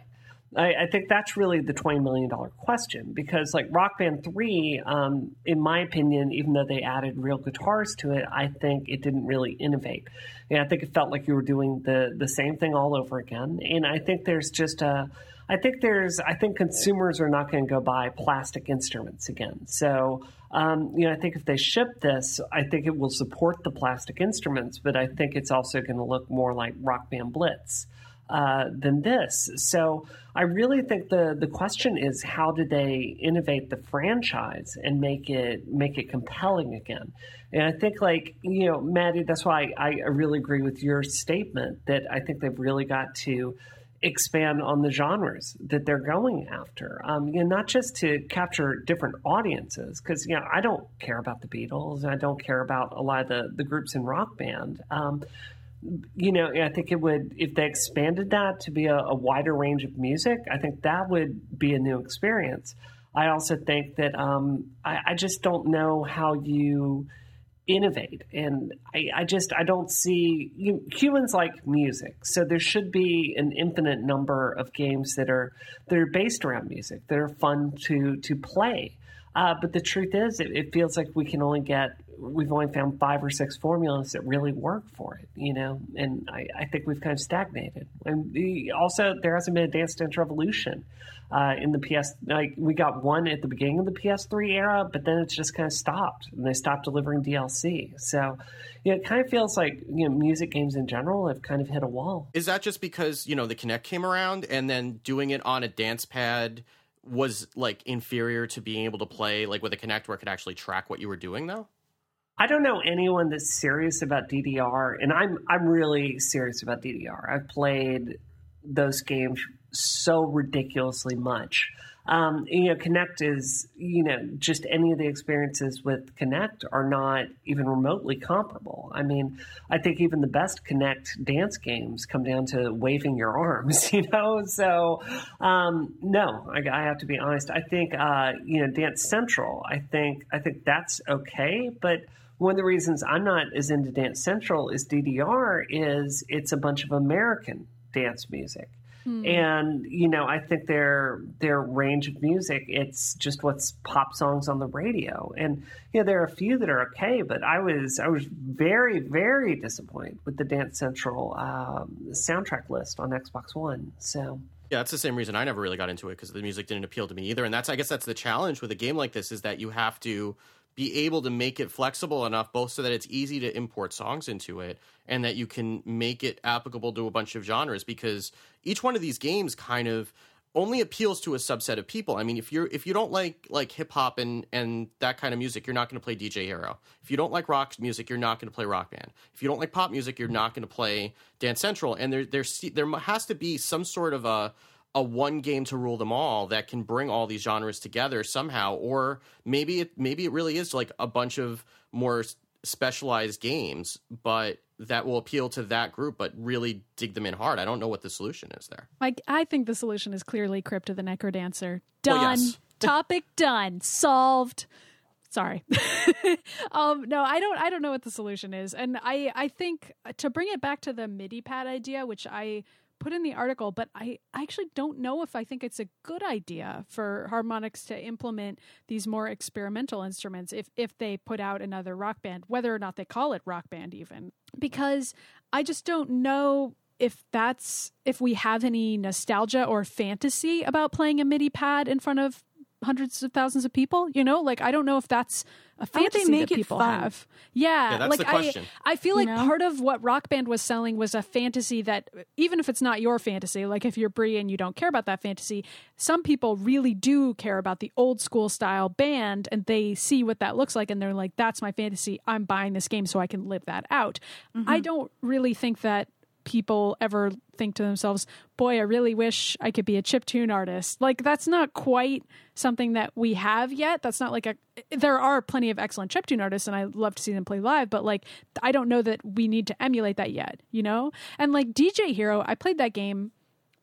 I, I, think that's really the $20 million question because, like Rock Band 3, um, in my opinion, even though they added real guitars to it, I think it didn't really innovate. And I think it felt like you were doing the, the same thing all over again. And I think there's just a. I think there's. I think consumers are not going to go buy plastic instruments again. So, um, you know, I think if they ship this, I think it will support the plastic instruments, but I think it's also going to look more like Rock Band Blitz uh, than this. So I really think the the question is how do they innovate the franchise and make it make it compelling again? And I think like you know, Maddy, that's why I, I really agree with your statement that I think they've really got to expand on the genres that they're going after. Um, you know, not just to capture different audiences, because you know I don't care about the Beatles, I don't care about a lot of the the groups in rock band. Um, you know, I think it would if they expanded that to be a, a, wider range of music. I think that would be a new experience. I also think that um, I, I, just don't know how you innovate, and I, I just I don't see you, humans like music, so there should be an infinite number of games that are that are based around music that are fun to to play. Uh, but the truth is, it, it, feels like we can only get we've only found five or six formulas that really work for it, you know, and I, I think we've kind of stagnated. And the, also, there hasn't been a Dance Dance Revolution uh, in the PS. Like we got one at the beginning of the PS3 era, but then it's just kind of stopped, and they stopped delivering DLC. So, you know, it kind of feels like you know, music games in general have kind of hit a wall. Is that just because you know the Kinect came around, and then doing it on a dance pad? was like inferior to being able to play like with a Kinect where it could actually track what you were doing though? I don't know anyone that's serious about DDR, and I'm I'm really serious about DDR. I've played those games so ridiculously much. Um, you know, Kinect is you know just any of the experiences with Kinect are not even remotely comparable. I mean, I think even the best Kinect dance games come down to waving your arms. (laughs) You know, so um, no, I, I, have to be honest. I think uh, you know Dance Central. I think I think that's okay, but one of the reasons I'm not as into Dance Central as DDR is it's a bunch of American dance music. Hmm. And you know, I think their their range of music, it's just what's pop songs on the radio. And you know, there are a few that are okay, but I was I was very very disappointed with the Dance Central um, soundtrack list on Xbox One. So yeah, that's the same reason I never really got into it because the music didn't appeal to me either. And that's I guess that's the challenge with a game like this is that you have to be able to make it flexible enough both so that it's easy to import songs into it and that you can make it applicable to a bunch of genres because each one of these games kind of only appeals to a subset of people. I mean, if you're if you don't like like hip hop and and that kind of music, you're not going to play DJ Hero. If you don't like rock music, you're not going to play Rock Band. If you don't like pop music, you're not going to play Dance Central. And there there there has to be some sort of a a one game to rule them all that can bring all these genres together somehow or maybe it maybe it really is like a bunch of more specialized games but that will appeal to that group but really dig them in hard. I don't know what the solution is there. Like i think the solution is clearly crypt of the necrodancer done well, yes. (laughs) topic done. Solved. Sorry. (laughs) Um no i don't i don't know what the solution is. And i i think to bring it back to the midi pad idea which i put in the article, but I, actually don't know if I think it's a good idea for Harmonix to implement these more experimental instruments if if they put out another rock band, whether or not they call it rock band even. Because I just don't know if that's if we have any nostalgia or fantasy about playing a MIDI pad in front of hundreds of thousands of people. You know, like I don't know if that's a fantasy that people have. Yeah, yeah that's like the question. I, I feel like you know? part of what Rock Band was selling was a fantasy that, even if it's not your fantasy, like if you're Bree and you don't care about that fantasy, some people really do care about the old school style band, and they see what that looks like, and they're like, "That's my fantasy. I'm buying this game so I can live that out." Mm-hmm. I don't really think that people ever think to themselves, boy, I really wish I could be a chip tune artist. Like, that's not quite something that we have yet. That's not like a, there are plenty of excellent chip tune artists and I love to see them play live, but like, I don't know that we need to emulate that yet, you know? And like DJ Hero, I played that game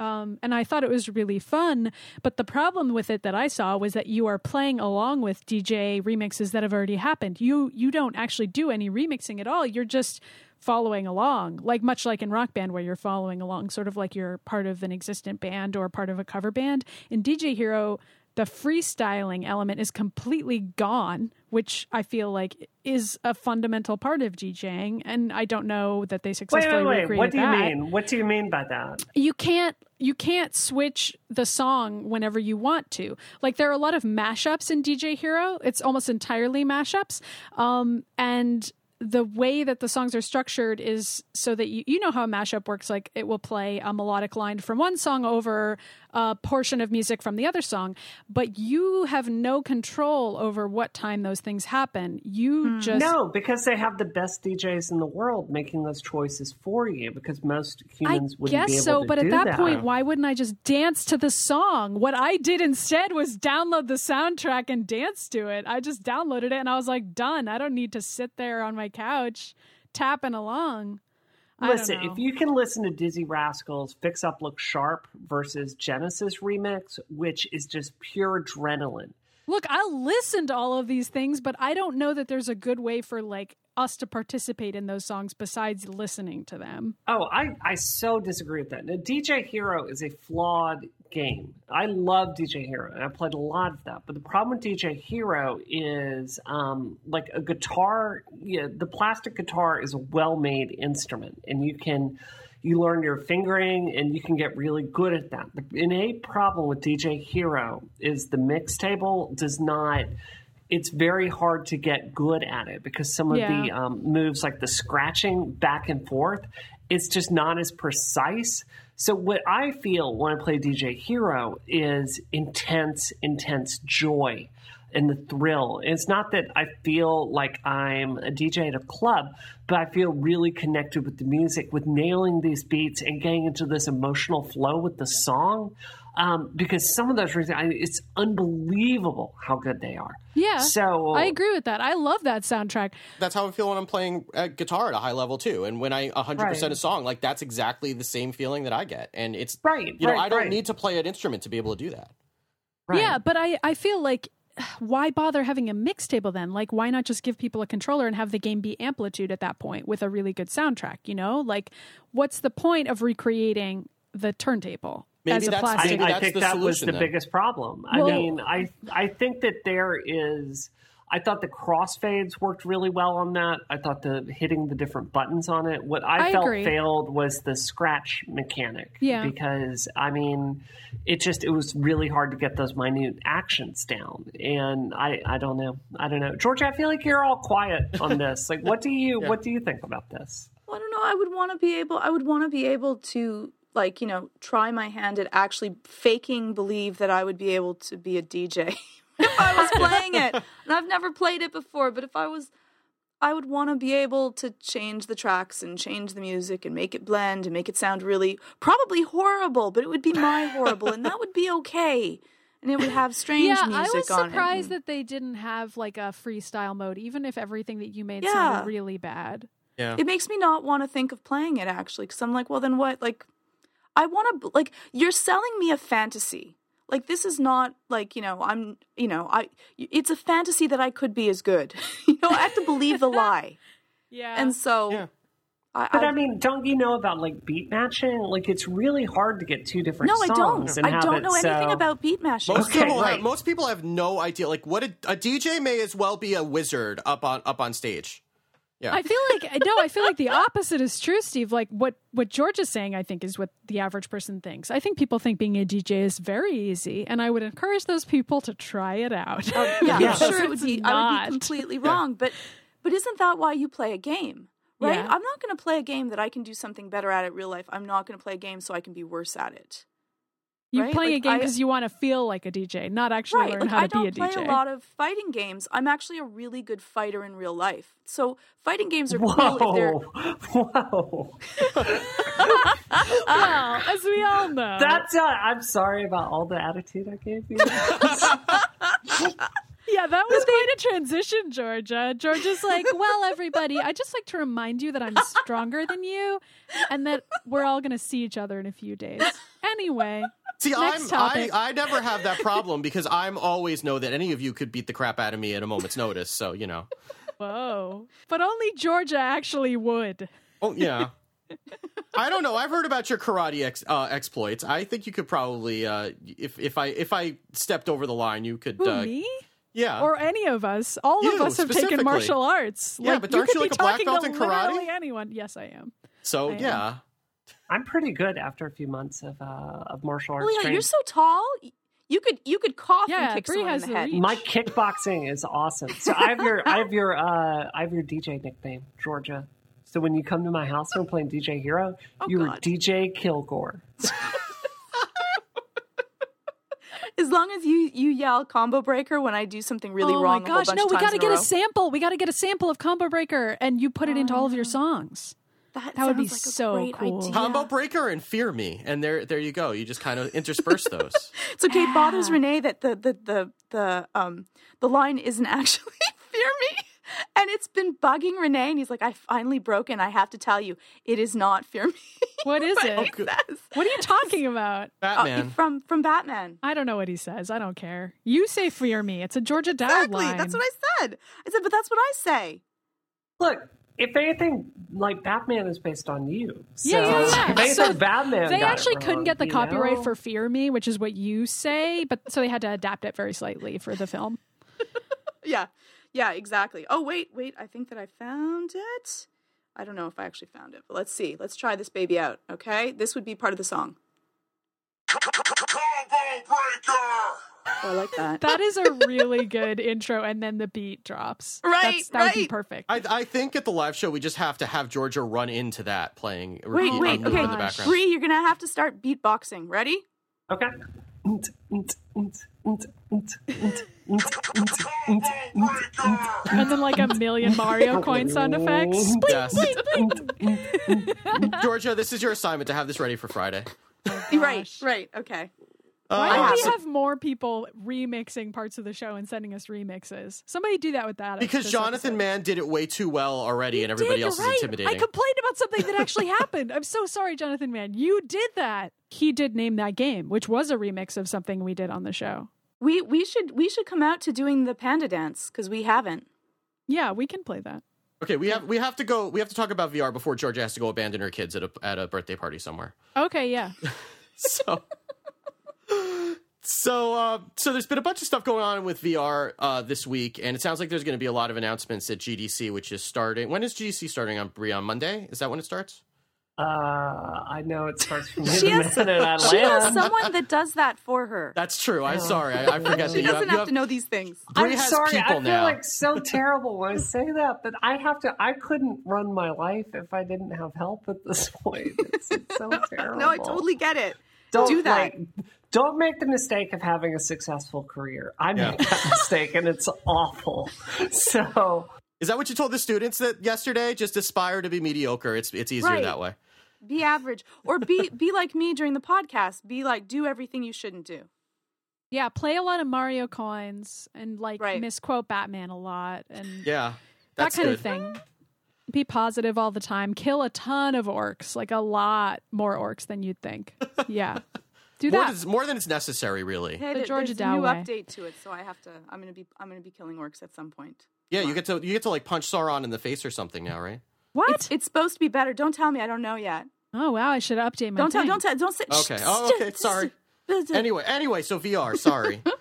um, and I thought it was really fun. But the problem with it that I saw was that you are playing along with DJ remixes that have already happened. You you don't actually do any remixing at all. You're just following along, like much like in Rock Band, where you're following along, sort of like you're part of an existent band or part of a cover band. In DJ Hero, the freestyling element is completely gone, which I feel like is a fundamental part of DJing. And I don't know that they Wait, successfully wait, wait. recreated What do you that. mean? What do you mean by that? You can't you can't switch the song whenever you want to. Like there are a lot of mashups in DJ Hero. It's almost entirely mashups. Um, and the way that the songs are structured is so that you, you know how a mashup works like it will play a melodic line from one song over a portion of music from the other song but you have no control over what time those things happen you hmm. just No, because they have the best DJs in the world making those choices for you. Because most humans wouldn't be guess able so, to but do at that, that. point, why wouldn't I just dance to the song? What I did instead was download the soundtrack and dance to it. I just downloaded it and I was like, done. I don't need to sit there on my couch tapping along. I Listen, if you can listen to Dizzee Rascal's Fix Up Look Sharp versus Genesis remix, which is just pure adrenaline. Look, I'll listen to all of these things, but I don't know that there's a good way for like us to participate in those songs besides listening to them. Oh, I, I so disagree with that. Now, DJ Hero is a flawed game. I love DJ Hero, and I played a lot of that. But the problem with DJ Hero is um, like a guitar. Yeah, the plastic guitar is a well-made instrument, and you can you learn your fingering, and you can get really good at that. The innate problem with DJ Hero is the mix table does not. It's very hard to get good at it because some of Yeah. the um, moves, like the scratching back and forth, it's just not as precise. So what I feel when I play DJ Hero is intense, intense joy and the thrill. It's not that I feel like I'm a DJ at a club, but I feel really connected with the music, with nailing these beats and getting into this emotional flow with the song. Um, because some of those reasons, I, it's unbelievable how good they are. Yeah. So I agree with that. I love that soundtrack. That's how I feel when I'm playing uh, guitar at a high level too. And when I 100% Right. a song, like that's exactly the same feeling that I get. And it's Right, You know, right, I don't right. need to play an instrument to be able to do that. Right. Yeah, but I, I feel like why bother having a mix table then? Like, why not just give people a controller and have the game be amplitude at that point with a really good soundtrack? You know, like, what's the point of recreating the turntable Maybe as a that's- I, plastic? Maybe I that's think the that was the then. biggest problem. I mean, I I think that there is. I thought the crossfades worked really well on that. I thought the hitting the different buttons on it. What I, I felt agree. failed was the scratch mechanic. Yeah. Because I mean, it just it was really hard to get those minute actions down. And I I don't know. I don't know. Georgia, I feel like you're all quiet on (laughs) this. Like, what do you what do you think about this? Well, I don't know. I would want to be able. I would want to be able to, like, you know, try my hand at actually faking believe that I would be able to be a DJ (laughs) if I was (laughs) playing it. And I've never played it before, but if I was, I would want to be able to change the tracks and change the music and make it blend and make it sound really, probably horrible, but it would be my horrible, and that would be okay. And it would have strange yeah, music I was surprised and- that they didn't have like a freestyle mode, even if everything that you made Yeah. sounded really bad. Yeah. it makes me not want to think of playing it actually because i'm like well then what like i want to like you're selling me a fantasy like this is not like you know i'm you know i it's a fantasy that i could be as good (laughs) you know i have to believe the lie (laughs) Yeah. and so Yeah. I, But I, I mean, don't you know about like beat matching? Like, it's really hard to get two different no i don't and i have don't it know anything so- about beat matching. Most Okay, people right. have most people have no idea. Like what a, a DJ may as well be a wizard up on up on stage. Yeah. I feel like no, I feel like the opposite is true, Steve. Like what what George is saying, I think is what the average person thinks. I think people think being a DJ is very easy, and I would encourage those people to try it out. yeah, oh, (laughs) Yeah. i'm sure it would It's be i would be completely wrong but but isn't that why you play a game right Yeah. i'm not going to play a game that i can do something better at in real life i'm not going to play a game so i can be worse at it You right? playing Like, a game because you want to feel like a DJ, not actually right. learn Like how I to don't be a play DJ. a lot of fighting games. I'm actually a really good fighter in real life. So fighting games are Whoa, cool if they're whoa! (laughs) well, (laughs) as we all know, That's. Uh, I'm sorry about all the attitude I gave you. (laughs) yeah, that was quite a transition, Georgia. Georgia's like, well, everybody, I just like to remind you that I'm stronger than you, and that we're all going to see each other in a few days. Anyway, See, I'm. I, I never have that problem because I'm always know that any of you could beat the crap out of me at a moment's notice. So you know. whoa, but only Georgia actually would. Oh yeah. I don't know. I've heard about your karate ex, uh, exploits. I think you could probably, uh, if if I if I stepped over the line, you could. Who uh, me? Yeah. or any of us. All of us have taken martial arts. Yeah, like, but you aren't could you be like a black belt in karate? anyone. Yes, I am. so I am. Yeah. I'm pretty good after a few months of uh, of martial arts well, yeah, training. you're so tall. You could you could cough Yeah, and kick Bree someone has in the the head. reach. My kickboxing is awesome. So I have your I have your uh, I have your DJ nickname, Georgia. So when you come to my house and we're playing DJ Hero, Oh, you're God. DJ Kilgore. As long as you you yell combo breaker when I do something really oh wrong my a whole gosh! bunch No, we got to get a a sample. We got to get a sample of Combo Breaker, and you put it into all of your songs. That, That would be like so cool. idea. Combo breaker and fear me, and there there you go. You just kind of intersperse (laughs) those. It's okay. It bothers. Renee that the the the the um the line isn't (laughs) actually fear me, and it's been bugging Renee. And he's like, I finally broke in. I have to tell you, it is not fear me. (laughs) What is it? It says. What are you talking about? Uh, Batman. from from Batman. I don't know what he says. I don't care. You say "fear me." It's a Georgia Dow Exactly. line. That's what I said. I said, but that's what I say. Look, if anything, like Batman is based on you. So Yeah, yeah, yeah. If anything, So Batman. they actually wrong, couldn't get the copyright know? for "fear me," which is what you say, but so they had to adapt it very slightly for the film. (laughs) Yeah. Yeah, exactly. Oh, wait, wait. I think that I found it. I don't know if I actually found it, but let's see. Let's try this baby out, okay? This would be part of the song. Oh, Oh, I like that. That is a really (laughs) good intro, and then the beat drops. Right, That's, that would be perfect. I, I think at the live show we just have to have Georgia run into that playing. Wait, repeat wait, um, okay. in the background. Bree, you're going to have to start beatboxing. Ready? Okay. and then like a million Mario coin sound effects. Yes. Georgia, this is your assignment to have this ready for Friday. Right, right. Okay. Why Uh, don't we have more people remixing parts of the show and sending us remixes? Somebody do that with that. because Jonathan episode. Mann did it way too well already, and everybody Did, else you're is right. intimidating. I complained about something that actually (laughs) happened. I'm so sorry, Jonathan Mann. You did that. He did name that game, which was a remix of something we did on the show. We we should we should come out to doing the panda dance cuz we haven't. Yeah, we can play that. okay, we have we have to go. We have to talk about VR before Georgia has to go abandon her kids at a at a birthday party somewhere. Okay, yeah. (laughs) so so uh, so there's been a bunch of stuff going on with VR uh, this week, and it sounds like there's going to be a lot of announcements at GDC, which is starting. When is GDC starting on Bree on Monday? Is that when it starts? Uh, I know it starts from She has, minute in (laughs) she has someone that does that for her. That's true. I'm sorry. I, I forget that She you doesn't have, you have to know these things. Bree I'm sorry, I people feel now. like so (laughs) terrible when I say that, but I have to. I couldn't run my life if I didn't have help at this (laughs) point. It's, it's so terrible. No, I totally get it. don't do that. like, don't make the mistake of having a successful career. I Yeah. made that (laughs) mistake, and it's awful. So Is that what you told the students that yesterday? Just aspire to be mediocre. It's it's easier Right. that way. Be average or be (laughs) be like me during the podcast. Be like do everything you shouldn't do. Yeah, play a lot of Mario coins and like Right. misquote Batman a lot and Yeah, that kind good. of thing. Be positive all the time. Kill a ton of orcs, like a lot more orcs than you'd think. Yeah. (laughs) Do More, that. than- more than it's necessary, really. Hey, The there- Georgia there's a new way. update to it, so I have to. I'm gonna be. I'm gonna be killing orcs at some point. Yeah, you get to you get to like punch Sauron in the face or something now, right? What? It's, it's supposed to be better. Don't tell me. I don't know yet. oh wow, I should update my Don't tell. Don't tell. Don't say. Okay. Oh, okay. Sorry. Anyway, anyway, so VR. Sorry. (laughs)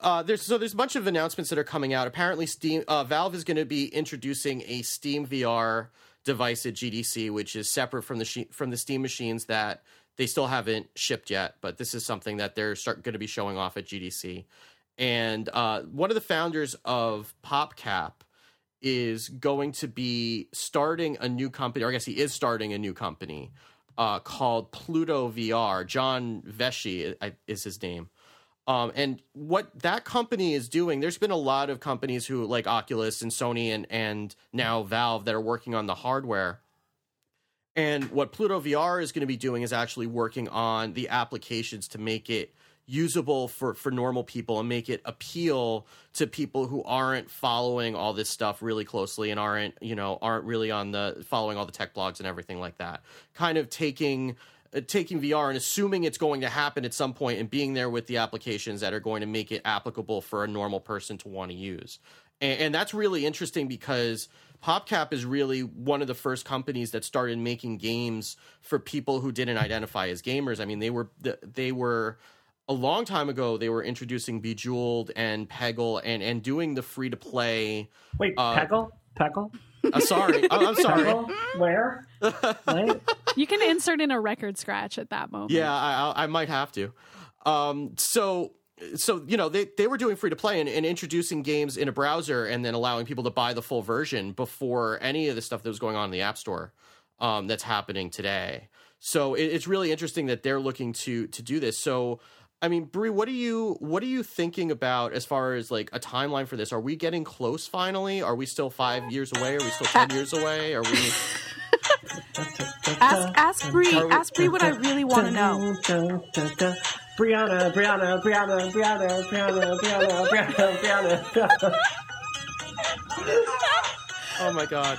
Uh, there's so there's a bunch of announcements that are coming out. Apparently, Steam uh, Valve is going to be introducing a Steam VR device at GDC, which is separate from the she- from the Steam machines that they still haven't shipped yet. But this is something that they're start going to be showing off at GDC. And uh, one of the founders of PopCap is going to be starting a new company, or I guess he is starting a new company uh, called Pluto VR. John Vechey is his name. Um, and what that company is doing, there's been a lot of companies who, like Oculus and Sony and, and now Valve, that are working on the hardware. And what Pluto VR is going to be doing is actually working on the applications to make it usable for, for normal people and make it appeal to people who aren't following all this stuff really closely and aren't, you know, aren't really on the following all the tech blogs and everything like that. Kind of taking uh, taking VR and assuming it's going to happen at some point and being there with the applications that are going to make it applicable for a normal person to want to use. And, and that's really interesting because PopCap is really one of the first companies that started making games for people who didn't identify as gamers. I mean, they were they were a long time ago they were introducing Bejeweled and Peggle and and doing the free to play. Wait, uh, Peggle, Peggle. Uh, sorry, (laughs) oh, I'm sorry. Peggle? Where? Wait. You can insert in a record scratch at that moment. Yeah, I, I might have to. Um, so so you know they, they were doing free to play and, and, introducing games in a browser and then allowing people to buy the full version before any of the stuff that was going on in the app store um, that's happening today. So it, it's really interesting that they're looking to to do this. So i mean brie what are you what are you thinking about as far as like a timeline for this? Are we getting close finally? Are we still five years away? Are we still ten years away? Are we (laughs) ask ask Bree ask Bree what I really want to know. Brianna, Brianna, Brianna, Brianna, Brianna, Brianna, Brianna, Brianna. oh my god.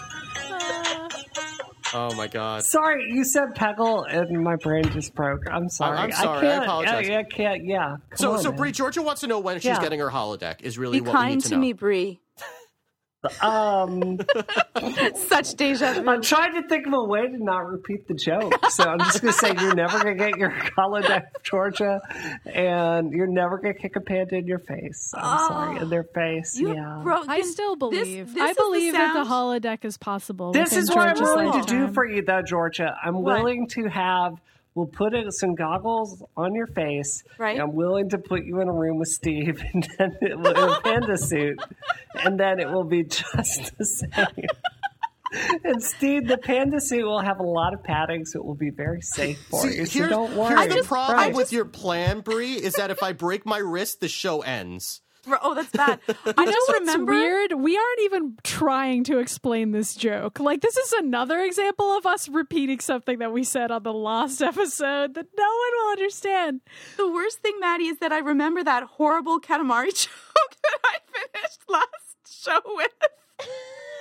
Oh my god. Sorry, you said Peggle and my brain just broke. I'm sorry. I'm sorry. I, can't, I apologize. I, I can't. Yeah. Come so, on, so man. Bree, Georgia wants to know when she's Yeah. getting her holodeck. Is really Be what we need to, to know. me, Bree. Um, (laughs) Such deja vu. I'm trying to think of a way to not repeat the joke. So I'm just going to say you're never going to get your holodeck, Georgia, and you're never going to kick a panda in your face. I'm sorry, in their face. You yeah. broke. I still believe. this I is the believe that the sound- holodeck is possible. This is what I'm willing to do for you, though, Georgia. I'm What? willing to have. We'll put it, some goggles on your face. Right. I'm willing to put you in a room with Steve (laughs) and then it will, in a panda suit, and then it will be just the same. (laughs) And Steve, the panda suit will have a lot of padding, so it will be very safe for See, you. So don't worry. here's the problem Right. with your plan, Bree, is that if I break my wrist, the show ends. Oh, that's bad. (laughs) I just remember. weird? We aren't even trying to explain this joke. Like this is another example of us repeating something that we said on the last (laughs) episode that no one will understand. The worst thing, Maddy, is that I remember that horrible Katamari (laughs) joke that I finished last show with.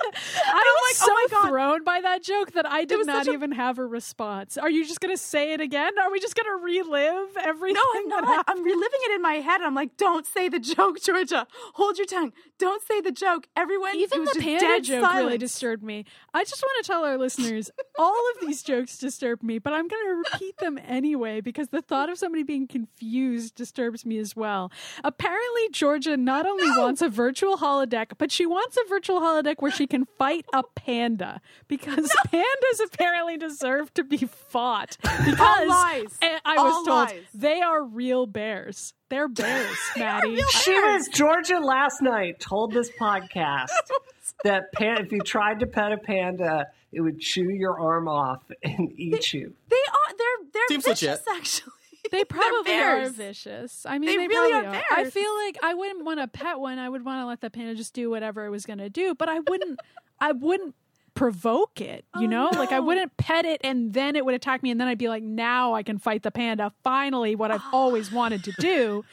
I'm like, oh so oh thrown by that joke that I did not such a- even have a response. Are you just going to say it again? Are we just going to relive everything? No, I'm not. I'm reliving it in my head. I'm like, don't say the joke, Georgia. Hold your tongue. Don't say the joke. Everyone, Even was the panda dead joke silence. really disturbed me. I just want to tell our listeners (laughs) all of these jokes disturb me, but I'm going to repeat them anyway because the thought of somebody being confused disturbs me as well. Apparently, Georgia not only wants a virtual holodeck, but she wants a virtual holodeck where she can fight a panda because pandas apparently deserve to be fought (laughs) because lies. eh, I All was told lies. they are real bears. They're (laughs) bears, Maddy. She was Georgia last night told this podcast (laughs) that pan, if you tried to pet a panda, it would chew your arm off and eat you. They are. They're they're Seems vicious, legit. actually. (laughs) They probably are vicious. I mean, They they, really are are. I feel like I wouldn't want to pet one. I would want to let the panda just do whatever it was going to do, but I wouldn't. I wouldn't provoke it. You Oh, know, like I wouldn't pet it and then it would attack me, and then I'd be like, "Now I can fight the panda." Finally, what I've always (sighs) wanted to do.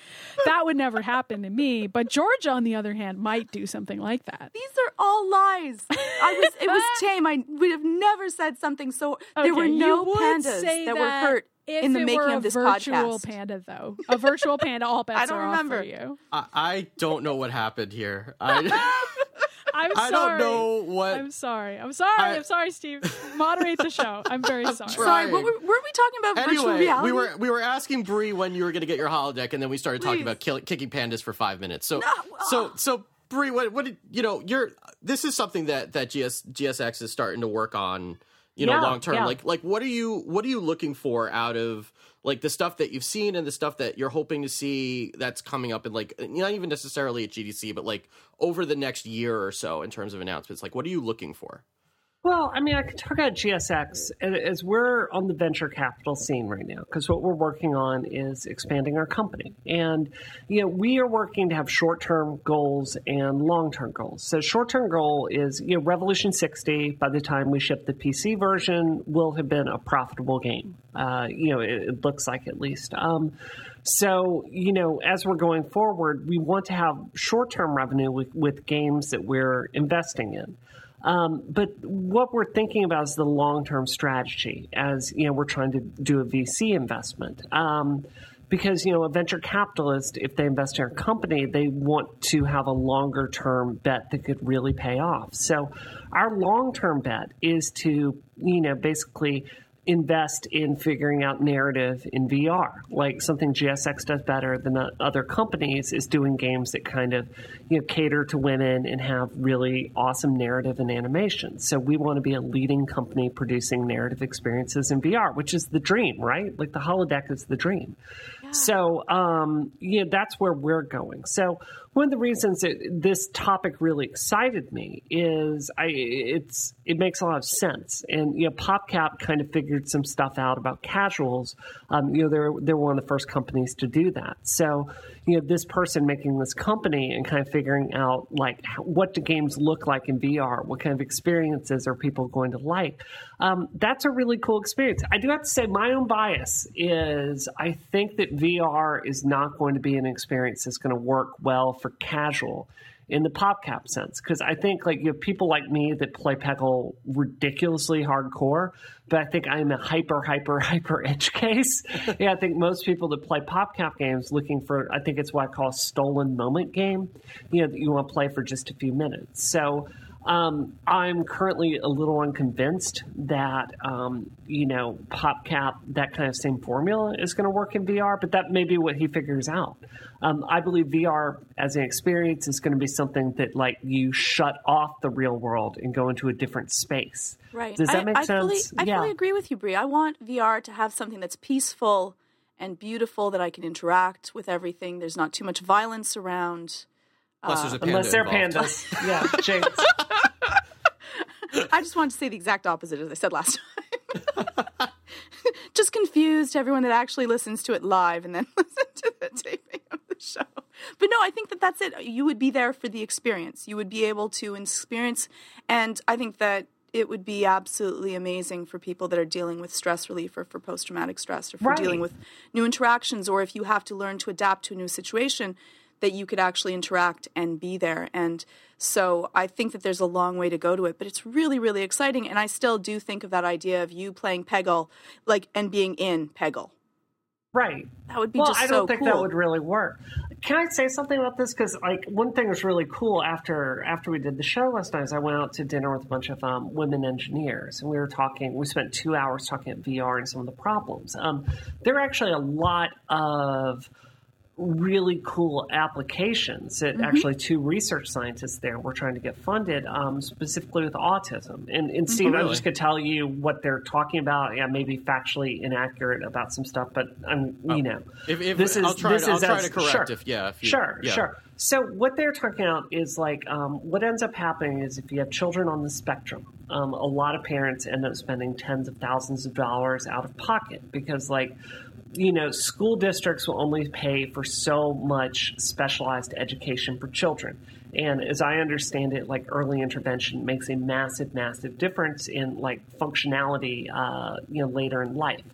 That would never happen to me. But Georgia, on the other hand, might do something like that. These are all lies. I was. It was (laughs) tame. I would have never said something so. there were no pandas say that, were hurt if in the it making were of a this virtual podcast. panda, though. A virtual panda, all bets (laughs) I don't are remember. off for you. I, I don't know what happened here. I, (laughs) I'm (laughs) I sorry. don't know what. I'm sorry. I'm sorry. I- I'm sorry, Steve. Moderate the show. I'm very sorry. trying. Sorry, what were, were we talking about? virtual Anyway, reality? we were we were asking Bree when you were going to get your holodeck, and then we started talking about kill, kicking pandas for five minutes. So, No, uh. so, so Bree, what what did you know? You're this is something that that GS GSX is starting to work on. You know, Yeah, long term. yeah. Like, like what are you what are you looking for out of like the stuff that you've seen and the stuff that you're hoping to see that's coming up in like not even necessarily at GDC, but like over the next year or so in terms of announcements. Like, what are you looking for? Well, I mean, I could talk about GSX as we're on the venture capital scene right now, because what we're working on is expanding our company. And, you know, we are working to have short term goals and long term goals. So, short term goal is, you know, Revolution 60, by the time we ship the PC version, will have been a profitable game. Uh, you know, it, it, looks like at least. Um, so, you know, as we're going forward, we want to have short term revenue with, with games that we're investing in. Um, but what we're thinking about is the long term strategy as you know we're trying to do a VC investment. Um, because you know a venture capitalist, if they invest in a company, they want to have a longer term bet that could really pay off. So our long term bet is to you know basically invest in figuring out narrative in VR. Like something GSX does better than other companies is doing games that kind of you know cater to women and have really awesome narrative and animation. So we want to be a leading company producing narrative experiences in VR, which is the dream, right? Like the holodeck is the dream. So um, yeah, that's where we're going. So one of the reasons that this topic really excited me is I it's it makes a lot of sense, and you know, PopCap kind of figured some stuff out about casuals. Um, you know, they're they're one of the first companies to do that. So you know, this person making this company and kind of figuring out like what do games look like in VR, what kind of experiences are people going to like. Um, that's a really cool experience. I do have to say, my own bias is I think that VR is not going to be an experience that's going to work well for for casual in the pop cap sense because I think like you have people like me that play Peggle ridiculously hardcore, but I think I'm a hyper hyper (laughs) hyper edge case. yeah, I think most people that play pop cap games looking for I think it's what I call a stolen moment game. You know that you want to play for just a few minutes. So um, I'm currently a little unconvinced that um, you know PopCap that kind of same formula is going to work in VR, but that may be what he figures out. Um, I believe VR as an experience is going to be something that like you shut off the real world and go into a different space. Right. Does that make I sense? Fully, I yeah. fully agree with you, Bree. I want VR to have something that's peaceful and beautiful that I can interact with everything. There's not too much violence around. Unless there's a uh, panda Unless they're involved. pandas. (laughs) yeah, Jinx. I just wanted to say the exact opposite as I said last time. (laughs) just confused everyone that actually listens to it live and then (laughs) listen to the taping of the show. But no, I think that that's it. You would be there for the experience. You would be able to experience, and I think that it would be absolutely amazing for people that are dealing with stress relief or for post traumatic stress or for right. dealing with new interactions or if you have to learn to adapt to a new situation that you could actually interact and be there. And so I think that there's a long way to go to it, but it's really, really exciting. And I still do think of that idea of you playing Peggle, like, and being in Peggle. Right. That would be well, I don't so think cool. that would really work. Can I say something about this? Because like one thing was really cool after after we did the show last night. Is I went out to dinner with a bunch of um, women engineers, and we were talking. We spent two hours talking at VR and some of the problems. Um, there are actually a lot of really cool applications that mm-hmm. actually two research scientists there were trying to get funded um, specifically with autism and, and steve really? i'm just going to tell you what they're talking about yeah maybe factually inaccurate about some stuff but i'm oh. you know if, if, this is i'll try, this to, is I'll try to correct sure, if yeah if you, sure yeah. sure so what they're talking about is like um, what ends up happening is if you have children on the spectrum um, a lot of parents end up spending tens of thousands of dollars out of pocket because like you know, school districts will only pay for so much specialized education for children. And as I understand it, like early intervention makes a massive, massive difference in like functionality, uh, you know, later in life.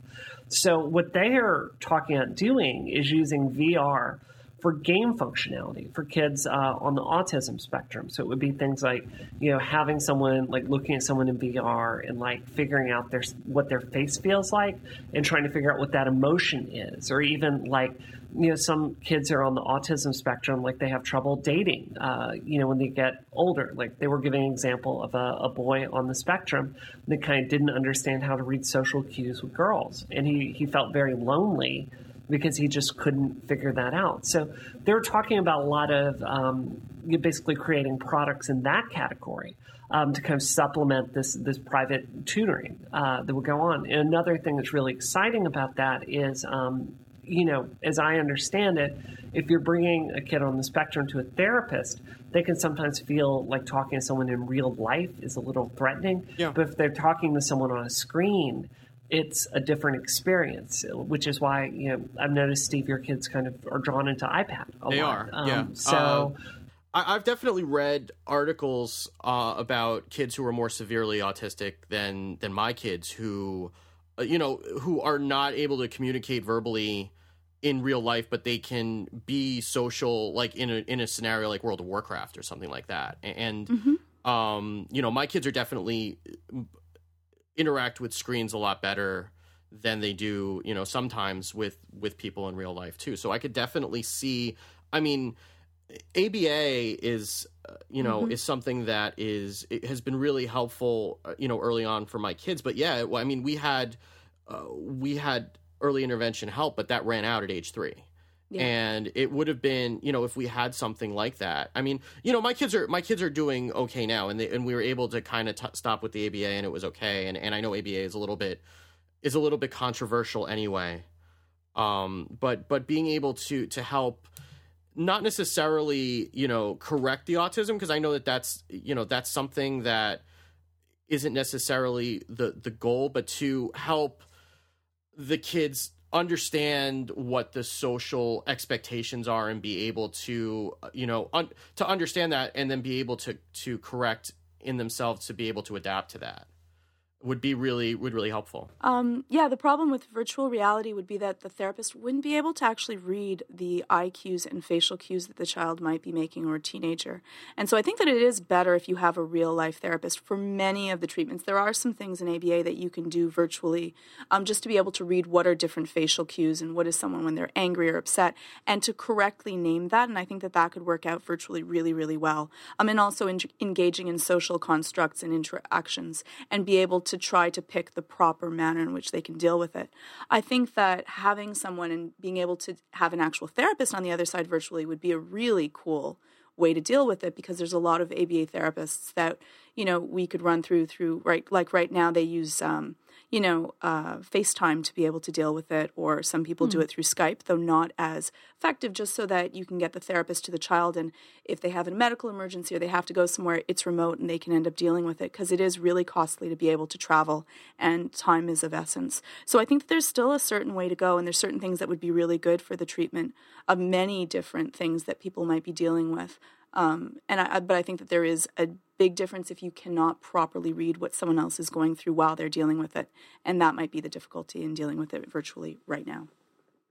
So what they are talking about doing is using VR for game functionality for kids uh, on the autism spectrum. So it would be things like, you know, having someone like looking at someone in VR and like figuring out their what their face feels like and trying to figure out what that emotion is, or even like, you know, some kids are on the autism spectrum, like they have trouble dating, uh, you know, when they get older. Like they were giving an example of a, a boy on the spectrum that kind of didn't understand how to read social cues with girls, and he he felt very lonely because he just couldn't figure that out. So they were talking about a lot of um, basically creating products in that category. Um, to kind of supplement this this private tutoring uh, that would go on. And another thing that's really exciting about that is um, you know, as I understand it, if you're bringing a kid on the spectrum to a therapist, they can sometimes feel like talking to someone in real life is a little threatening. Yeah. But if they're talking to someone on a screen, it's a different experience, which is why you know I've noticed Steve, your kids kind of are drawn into iPad. A They lot. are, yeah. So. I, I've definitely read articles uh, about kids who are more severely autistic than than my kids, who, uh, you know, who are not able to communicate verbally in real life, but they can be social, like in a in a scenario like World of Warcraft or something like that. And, um, you know, my kids are definitely uh, interact with screens a lot better than they do you know sometimes with with people in real life too. So i could definitely see i mean aba is uh, you know is something that is it has been really helpful uh, you know early on for my kids. But yeah well, i mean we had uh, we had early intervention help but that ran out at age 3 Yeah. and it would have been you know if we had something like that. I mean you know my kids are my kids are doing okay now and they, and we were able to kind of t- stop with the aba and it was okay. And and i know aba is a little bit is a little bit controversial anyway. Um but but being able to to help not necessarily you know correct the autism because i know that that's you know that's something that isn't necessarily the the goal but to help the kids understand what the social expectations are and be able to you know un- to understand that and then be able to to correct in themselves to be able to adapt to that would be really would really helpful Um, yeah, the problem with virtual reality would be that the therapist wouldn't be able to actually read the eye cues and facial cues that the child might be making or a teenager. And so I think that it is better if you have a real life therapist for many of the treatments. There are some things in ABA that you can do virtually um, just to be able to read what are different facial cues and what is someone when they're angry or upset and to correctly name that. And I think that that could work out virtually really, really well. Um, and also en- engaging in social constructs and interactions and be able to try to pick the proper manner in which they can deal with it. I think that having someone and being able to have an actual therapist on the other side virtually would be a really cool way to deal with it because there's a lot of ABA therapists that you know we could run through through right like right now they use um, you know uh, FaceTime to be able to deal with it or some people do it through Skype though not as effective just so that you can get the therapist to the child and if they have a medical emergency or they have to go somewhere it's remote and they can end up dealing with it because it is really costly to be able to travel and time is of essence. So I think that there's still a certain way to go and there's certain things that would be really good for the treatment of many different things that people might be dealing with. Um, and I, but I think that there is a big difference if you cannot properly read what someone else is going through while they're dealing with it, and that might be the difficulty in dealing with it virtually right now.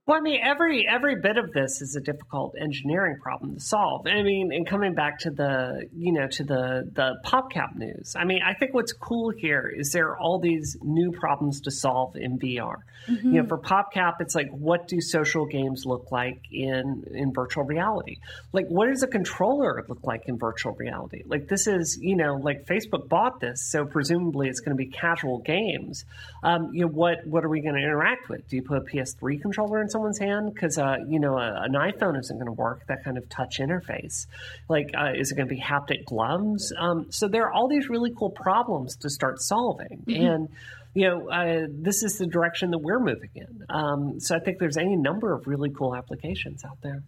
Well, I mean, every every bit of this is a difficult engineering problem to solve. I mean, and coming back to the you know to the the PopCap news. I mean, I think what's cool here is there are all these new problems to solve in VR. You know, for PopCap, it's like what do social games look like in in virtual reality? Like, what does a controller look like in virtual reality? Like, this is you know, like Facebook bought this, so presumably it's going to be casual games. Um, you know, what what are we going to interact with? Do you put a PS3 controller in someone's hand because uh, you know a, an iPhone isn't going to work that kind of touch interface. Like, uh, is it going to be haptic gloves? Um, so there are all these really cool problems to start solving, and you know uh, this is the direction that we're moving in. Um, so I think there's any number of really cool applications out there.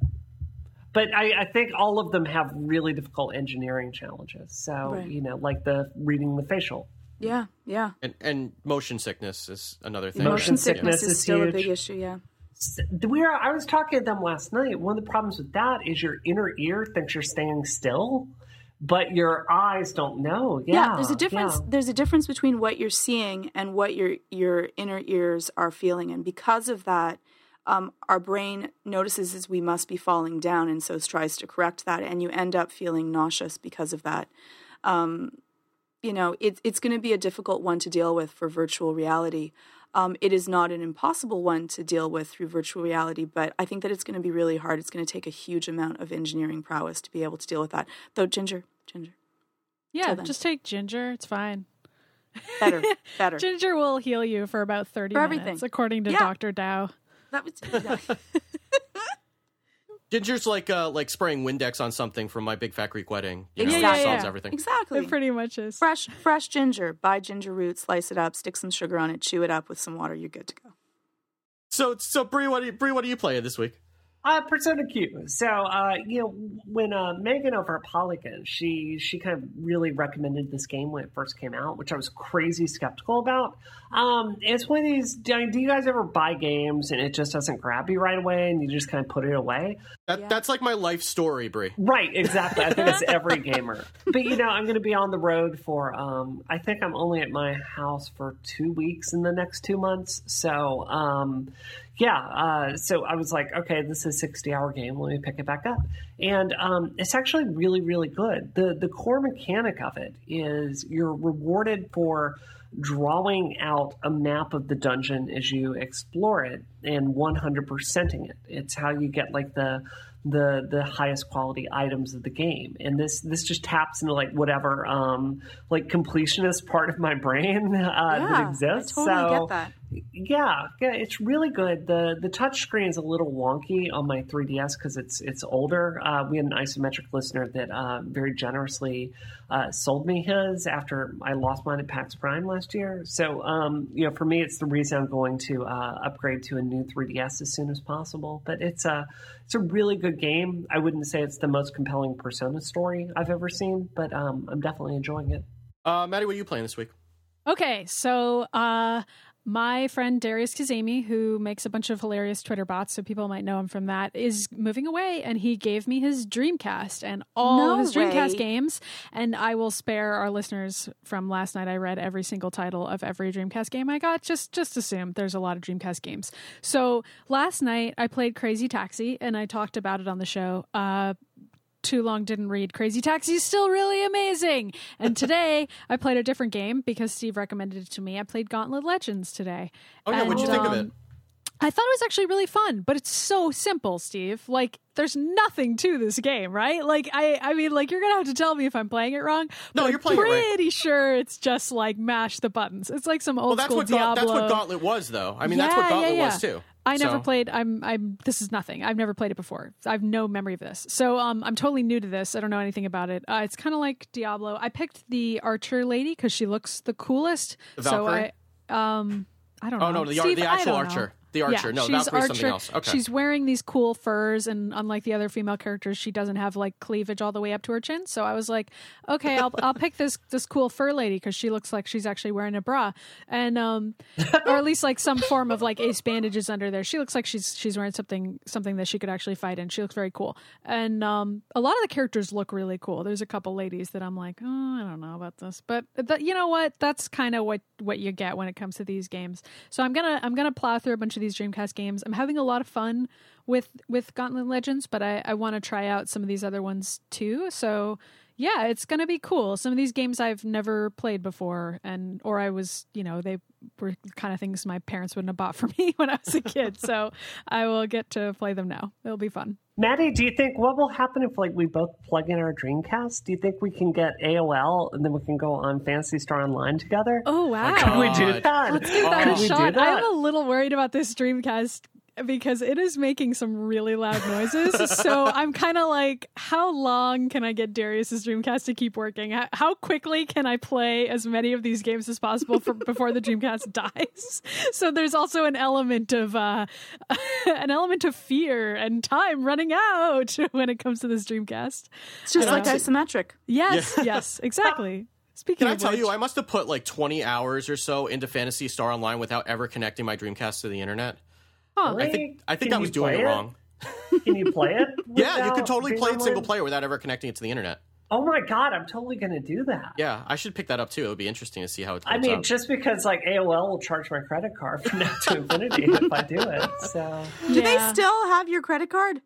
But I, I think all of them have really difficult engineering challenges. So Right. you know, like the reading the facial. Yeah, yeah. and and motion sickness is another thing Motion Motion sickness sickness is is still a big issue. Yeah. We are i was talking to them last night. One of the problems with that is your inner ear thinks you're staying still but your eyes don't know. Yeah, there's a difference yeah. there's a difference between what you're seeing and what your your inner ears are feeling. And because of that um, our brain notices as we must be falling down and so tries to correct that. And you end up feeling nauseous because of that. Um, you know it, it's going to be a difficult one to deal with for virtual reality um, it is not an impossible one to deal with through virtual reality, but I think that it's going to be really hard. It's going to take a huge amount of engineering prowess to be able to deal with that. Though, Ginger, Ginger, Yeah, just take ginger. It's fine. better, (laughs) better. Ginger will heal you for about 30 For minutes, everything. according to Yeah. Dr. Dow. That was, yeah. (laughs) Ginger's like uh like spraying Windex on something from my big fat Greek wedding. You know, Yeah, it yeah, solves yeah. everything. exactly. It pretty much is. fresh, fresh ginger. Buy ginger root, slice it up, stick some sugar on it, chew it up with some water. You're good to go. So, so Bree, what are you, Bree, what are you playing this week? Uh, Persona Q. So, uh, you know, when uh, Megan over at Polygon, she she kind of really recommended this game when it first came out, which I was crazy skeptical about. Um, it's one of these. Do you guys ever buy games and it just doesn't grab you right away, and you just kind of put it away? That, Yeah. That's like my life story, Bree. Right, exactly. I think it's (laughs) every gamer. But you know, I'm going to be on the road for. Um, I think I'm only at my house for two weeks in the next two months. So, um, yeah. Uh, so I was like, okay, this is a 60 hour game. Let me pick it back up, and um, it's actually really, really good. the The core mechanic of it is you're rewarded for drawing out a map of the dungeon as you explore it and 100%ing it. It's how you get like the the the highest quality items of the game. And this this just taps into like whatever um like completionist part of my brain uh, yeah, that exists. I totally so get that. Yeah, yeah, it's really good. the The touch screen is a little wonky on my 3DS because it's it's older. Uh, we had an isometric listener that uh, very generously uh, sold me his after I lost mine at PAX Prime last year. So, um, you know, for me, it's the reason I'm going to uh, upgrade to a new 3DS as soon as possible. But it's a it's a really good game. I wouldn't say it's the most compelling Persona story I've ever seen, but um, I'm definitely enjoying it. Uh, Maddy, what are you playing this week? Okay, so uh, my friend Darius Kazemi, who makes a bunch of hilarious Twitter bots, so people might know him from that, is moving away, and he gave me his Dreamcast and all No his Dreamcast way. games. And I will spare our listeners from last night. I read every single title of every Dreamcast game I got. Just just assume there's a lot of Dreamcast games. So last night I played Crazy Taxi, and I talked about it on the show. Uh, too long didn't read Crazy Taxi is still really amazing. And (laughs) today I played a different game because Steve recommended it to me. I played Gauntlet Legends today. Oh yeah, what'd you And, think of um, it? I thought it was actually really fun, but it's so simple, Steve. Like there's nothing to this game, right? Like I I mean like you're going to have to tell me if I'm playing it wrong. No, you're playing it I'm right. pretty sure it's just like mash the buttons. It's like some old Well, that's school what Diablo. that's what Gauntlet was, though. I mean, that's what Gauntlet yeah, was too. I never So- played. I'm. I'm. This is nothing. I've never played it before. I have no memory of this. So um, I'm totally new to this. I don't know anything about it. Uh, it's kind of like Diablo. I picked the archer lady because she looks the coolest. The so? I, um, I don't know. Oh no, the, Steve, the actual don't know. The archer. Yeah, no, she's Valkyrie's something Archer. else. Okay. She's wearing these cool furs, and unlike the other female characters, she doesn't have like cleavage all the way up to her chin. So I was like, okay, I'll (laughs) I'll pick this this cool fur lady because she looks like she's actually wearing a bra, and um, or at least like some form of like ace bandages under there. She looks like she's she's wearing something something that she could actually fight in. She looks very cool, and um, a lot of the characters look really cool. There's a couple ladies that I'm like, oh, I don't know about this, but but you know what? That's kind of what what you get when it comes to these games. So I'm gonna I'm gonna plow through a bunch of these Dreamcast games. I'm having a lot of fun with with Gauntlet Legends, but I I want to try out some of these other ones too. So yeah, it's gonna be cool. Some of these games I've never played before, and or I was you know they were kind of things my parents wouldn't have bought for (laughs) me when I was a kid. so I will get to play them now. It'll be fun. Maddy, do you think what will happen if like we both plug in our Dreamcast? Do you think we can get AOL and then we can go on Phantasy Star Online together? Oh wow! Can we do that? Let's give Oh. that Can a shot. do that? I'm a little worried about this Dreamcast because it is making some really loud noises. (laughs) so I'm kind of like, how long can I get Darius's Dreamcast to keep working? How- How quickly can I play as many of these games as possible for, before the Dreamcast (laughs) dies? So there's also an element of uh, (laughs) an element of fear and time running out when it comes to this Dreamcast. It's just Uh, like isometric. Yes, yes, exactly. Speaking Can I tell which, you, I must have put like 20 hours or so into Phantasy Star Online without ever connecting my Dreamcast to the internet. Huh, I think I think Can I was doing it it? wrong. Can you play it? (laughs) Yeah, you without could totally play it single online? player without ever connecting it to the internet. Oh my god, I'm totally going to do that. Yeah, I should pick that up too. It would be interesting to see how it I mean, up. just because like AOL will charge my credit card from now to infinity if I do it. So (laughs) Do they still have your credit card?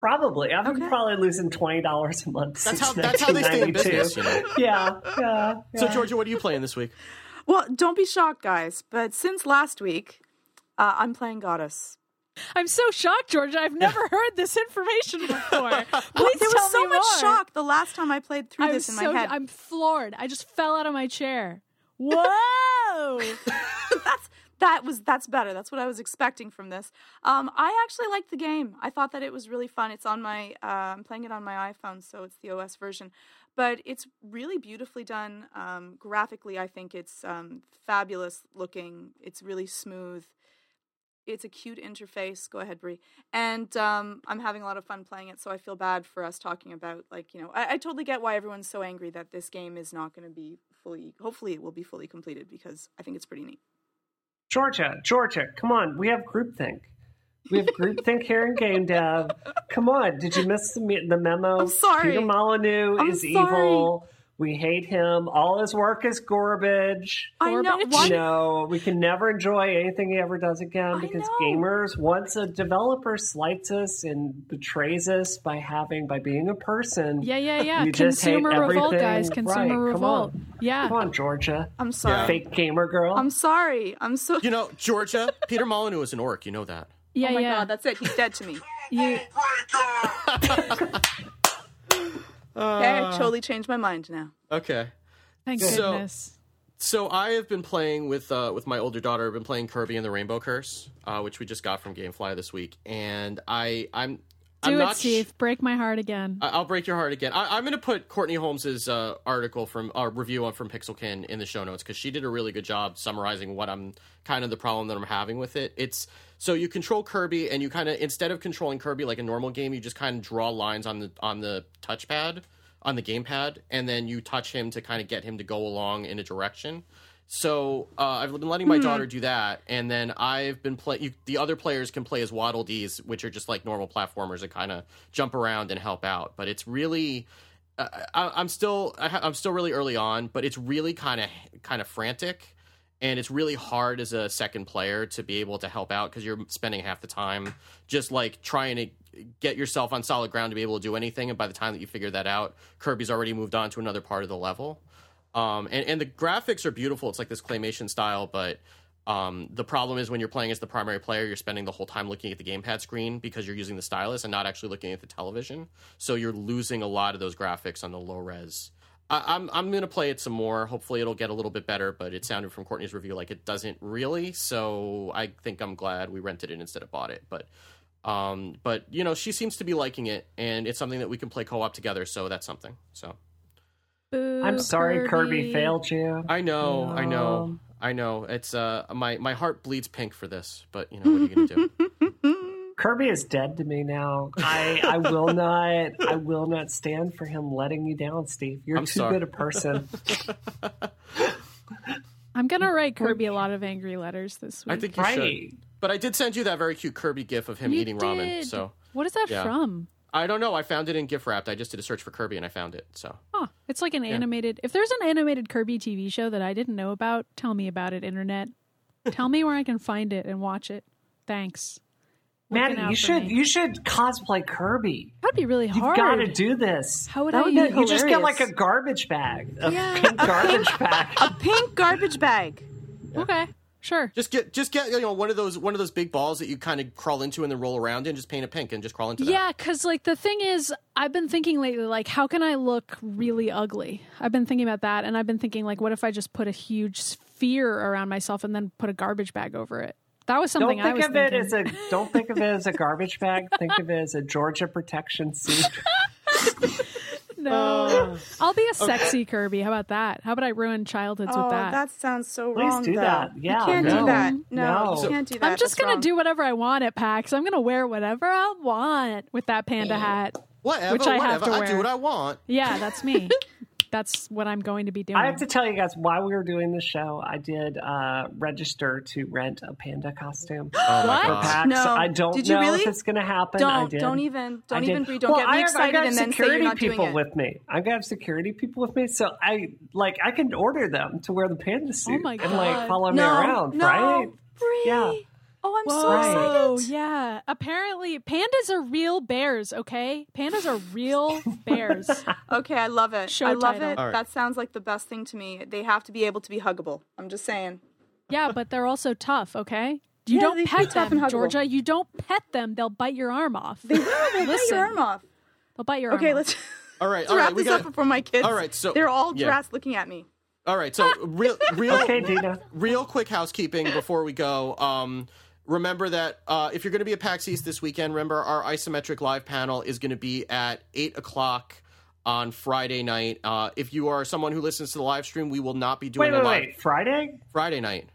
probably, I'm Okay. probably losing twenty dollars a month. that's since how that's how they stay in 1992. business, you know. (laughs) Yeah, yeah. So. Georgia, what are you playing this week? Well, don't be shocked, guys. But since last week, uh, I'm playing Godus. I'm so shocked, Georgia. I've never heard this information before. (laughs) Please there tell was so much more. shock the last time I played through I'm this in so, my head. I'm floored. I just fell out of my chair. (laughs) Whoa! (laughs) that's that was that's better. That's what I was expecting from this. Um, I actually liked the game. I thought that it was really fun. It's on my uh, I'm playing it on my iPhone, so it's the OS version. But it's really beautifully done. Um, graphically, I think it's um, fabulous looking. It's really smooth. It's a cute interface. Go ahead, Bree. And um, I'm having a lot of fun playing it, so I feel bad for us talking about like you know I, I totally get why everyone's so angry that this game is not going to be fully. Hopefully, it will be fully completed because I think it's pretty neat. Georgia, Georgia, come on. We have groupthink. We have groupthink here in game dev. Come on. Did you miss the, the memo? I'm sorry. Peter Molyneux I'm is sorry. evil. We hate him. All his work is garbage. I know. Garbage? Why, No, we can never enjoy anything he ever does again because gamers, once a developer slights us and betrays us by having by being a person, Yeah, yeah, yeah. You just hate Consumer revolt, everything. guys. Right, Consumer come revolt. on. Yeah. come on, Georgia, I'm sorry. fake gamer girl. I'm sorry. I'm so. You know, Georgia, Peter Molyneux is an orc. You know that. Yeah, oh my yeah. god, that's it. He's dead to me. you, (laughs) oh (laughs) Okay, I totally changed my mind now. Okay. thank So- goodness. So I have been playing with uh, with my older daughter. I've been playing Kirby and the Rainbow Curse, uh, which we just got from GameFly this week, and I I'm I'm Do it, not sh- Steve. Break my heart again. I- I'll break your heart again. I- I'm going to put Courtney Holmes's uh, article from our review on from Pixelkin in the show notes because she did a really good job summarizing what I'm kind of the problem that I'm having with it. It's so you control Kirby and you kind of instead of controlling Kirby like a normal game, you just kind of draw lines on the on the touchpad on the gamepad, and then you touch him to kind of get him to go along in a direction. So uh, I've been letting my daughter do that, and then I've been play. The other players can play as Waddle Dees, which are just like normal platformers that kind of jump around and help out. But it's really, uh, I, I'm still, I ha- I'm still really early on, but it's really kind of, kind of frantic, and it's really hard as a second player to be able to help out because you're spending half the time just like trying to get yourself on solid ground to be able to do anything. And by the time that you figure that out, Kirby's already moved on to another part of the level. Um, and, and the graphics are beautiful. It's like this claymation style, but um, the problem is when you're playing as the primary player, you're spending the whole time looking at the gamepad screen because you're using the stylus and not actually looking at the television. So you're losing a lot of those graphics on the low res. I, I'm I'm gonna play it some more. Hopefully, it'll get a little bit better. But it sounded from Courtney's review like it doesn't really. So I think I'm glad we rented it instead of bought it. But um, but you know, she seems to be liking it, and it's something that we can play co-op together. So that's something. So. Boo, I'm sorry, Kirby. failed you. I know, I know, I know. It's uh, my my heart bleeds pink for this, but you know what are you gonna do? (laughs) Kirby is dead to me now. I, I will (laughs) not I will not stand for him letting you down, Steve. You're I'm too sorry. good a person. (laughs) I'm gonna write Kirby a lot of angry letters this week. I think you right. should. But I did send you that very cute Kirby gif of him You eating ramen. So what is that Yeah. from? I don't know. I found it in GIF wrapped. I just did a search for Kirby and I found it. So Oh, it's like an animated. If there's an animated Kirby TV show that I didn't know about, tell me about it, internet. tell me where I can find it and watch it. Thanks. Maddy, you should me. you should cosplay Kirby. That'd be really hard. You've got to do this. How would That I would be use- You just get like a garbage bag, a Yeah. pink garbage bag. A pink garbage (laughs) bag. Okay, sure. just get just get you know one of those one of those big balls that you kind of crawl into and then roll around in. Just paint it pink and just crawl into that. Yeah, because like the thing is, I've been thinking lately, like, how can I look really ugly? I've been thinking about that, and I've been thinking, like, what if I just put a huge sphere around myself and then put a garbage bag over it? That was something Don't I think was of thinking. it as a don't think of it as a (laughs) garbage bag. Think of it as a Georgia protection suit. (laughs) no, oh. I'll be a sexy Kirby. How about that? How about I ruin childhoods Oh, with that? that sounds so Please wrong. do though. that. Yeah, you can't no. do that. No, No. you can't do that. I'm just That's gonna wrong. do whatever I want at PAX. I'm gonna wear whatever I want with that panda oh. hat. Whatever, Which I have whatever. to I do what I want. Yeah, that's me. (laughs) that's what I'm going to be doing. I have to tell you guys, while we were doing the show, I did uh, register to rent a panda costume (gasps) Oh What? God. PAX. No. I don't Did you know really? if it's going to happen. I Don't did. don't even don't did. even breathe. Don't well, get I me have, I excited got and then say you're security not people doing it. with me. I got security people with me, so I like I can order them to wear the panda suit my and like God. follow me around, no, right? Bree. Yeah. Oh, I'm so Whoa, excited. yeah. Apparently, pandas are real bears, okay? Pandas are real (laughs) bears. Okay, I love it. Show I love title. it. All right. That sounds like the best thing to me. They have to be able to be huggable. I'm just saying. Yeah, but they're also tough, okay? You Yeah, don't pet should tough them, and. Georgia. You don't pet them. They'll bite your arm off. They will. They'll bite your arm off. They'll bite your Okay, arm let's, off. All right, let's (laughs) all wrap right. We this got up before my kids. All right, so- they're all yeah. dressed looking at me. All right, so real, (laughs) real, Okay, Dina. real quick housekeeping before we go. Um, remember that uh, if you're going to be at PAX East this weekend, remember our isometric live panel is going to be at eight o'clock on Friday night. Uh, if you are someone who listens to the live stream, we will not be doing Wait, a wait, live wait. Friday? Friday night.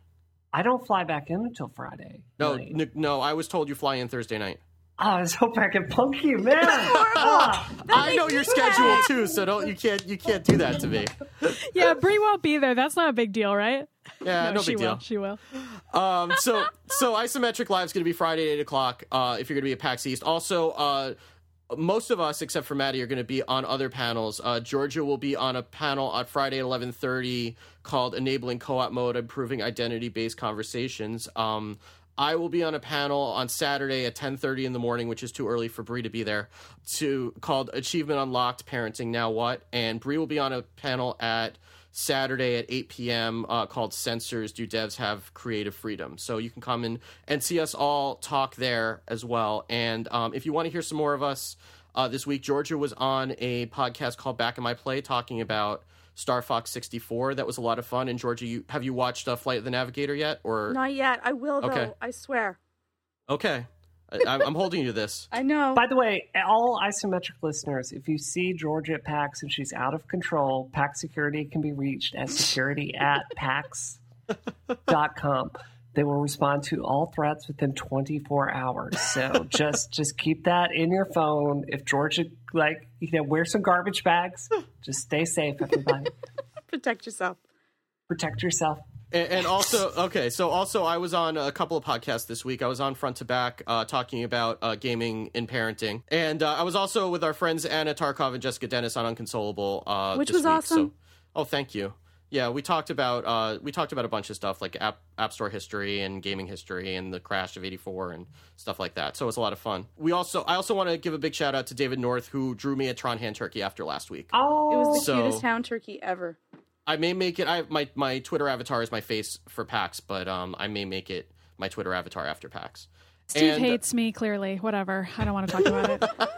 I don't fly back in until Friday. No, n- no, I was told you fly in Thursday night. Oh, I was hoping I could punk you, man. Ah, I know your schedule too, so don't you can't you can't do that to me. (laughs) Yeah, Bree won't be there. That's not a big deal, right? Yeah, no, she big will. deal. She will. Um, so so isometric live is going to be Friday at eight o'clock. Uh, if you're going to be at PAX East, also. Uh, most of us, except for Maddy, are going to be on other panels. Uh, Georgia will be on a panel on Friday at eleven thirty called "Enabling Co-op Mode: Improving Identity-Based Conversations." Um, I will be on a panel on Saturday at ten thirty in the morning, which is too early for Bree to be there. To called "Achievement Unlocked: Parenting Now What," and Bree will be on a panel at Saturday at 8 p.m. Uh, called Censors Do Devs Have Creative Freedom? So you can come in and see us all talk there as well. And um, if you want to hear some more of us uh, this week, Georgia was on a podcast called Back in My Play talking about Star Fox 64. That was a lot of fun. And Georgia, you have you watched uh, Flight of the Navigator yet? Or Not yet. I will though. Okay. I swear. okay, I, I'm I'm holding you to this. (laughs) I know. By the way, all isometric listeners, if you see Georgia at PAX and she's out of control, PAX security can be reached at security (laughs) at PAX.com. They will respond to all threats within 24 hours. So (laughs) just just keep that in your phone. If Georgia like you know, wear some garbage bags. Just stay safe, everybody. (laughs) Protect yourself. Protect yourself. And, and also, okay, so also I was on a couple of podcasts this week. I was on Front to Back uh, talking about uh, gaming and parenting, and uh, I was also with our friends Anna Tarkov and Jessica Dennis on Unconsolable, uh, Which this was week. awesome. So, oh, thank you. Yeah, we talked about uh, we talked about a bunch of stuff like app app store history and gaming history and the crash of '84 and stuff like that. So it was a lot of fun. We also I also want to give a big shout out to David North who drew me a Tron hand turkey after last week. Oh, It was the So- cutest hound turkey ever. I may make it. I my my Twitter avatar is my face for PAX, but um, I may make it my Twitter avatar after PAX. Steve And- hates me. Clearly, whatever. I don't want to talk about it. (laughs)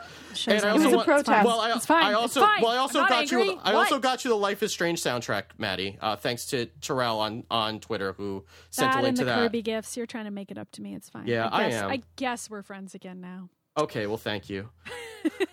And I also was a want, protest. Well, I, It's fine. I also fine. well, I also got you. angry. I also got you the Life is Strange soundtrack, Maddy. Uh, thanks to Terrell on on Twitter who sent that a link and to the that. Kirby gifts. You're trying to make it up to me. It's fine. Yeah, I, I am. I guess we're friends again now. Okay, well, thank you.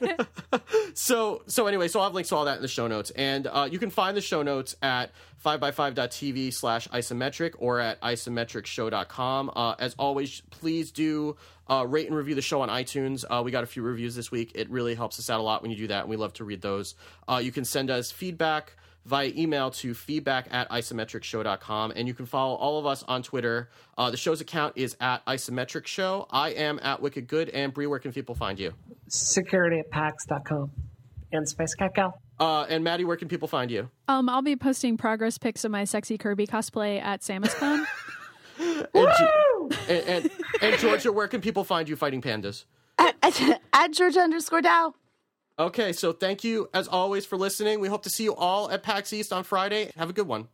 (laughs) so, so anyway, so I'll have links to all that in the show notes, and uh, you can find the show notes at 5by5.tv slash isometric or at isometricshow.com. Uh, as always, please do uh, rate and review the show on iTunes. Uh, we got a few reviews this week. It really helps us out a lot when you do that, and we love to read those. Uh, you can send us feedback via email to feedback at isometricshow.com. And you can follow all of us on Twitter. Uh, the show's account is at isometric show. I am at Wicked Good. And Bree, where can people find you? security at PAX.com. And spacekatgal. Uh, and Maddy, where can people find you? Um, I'll be posting progress pics of my sexy Kirby cosplay at SamusCon. (laughs) And, Ge- and, and, and Georgia, where can people find you fighting pandas? At, at, at Georgia underscore Dow. Okay, so thank you as always for listening. We hope to see you all at PAX East on Friday. Have a good one.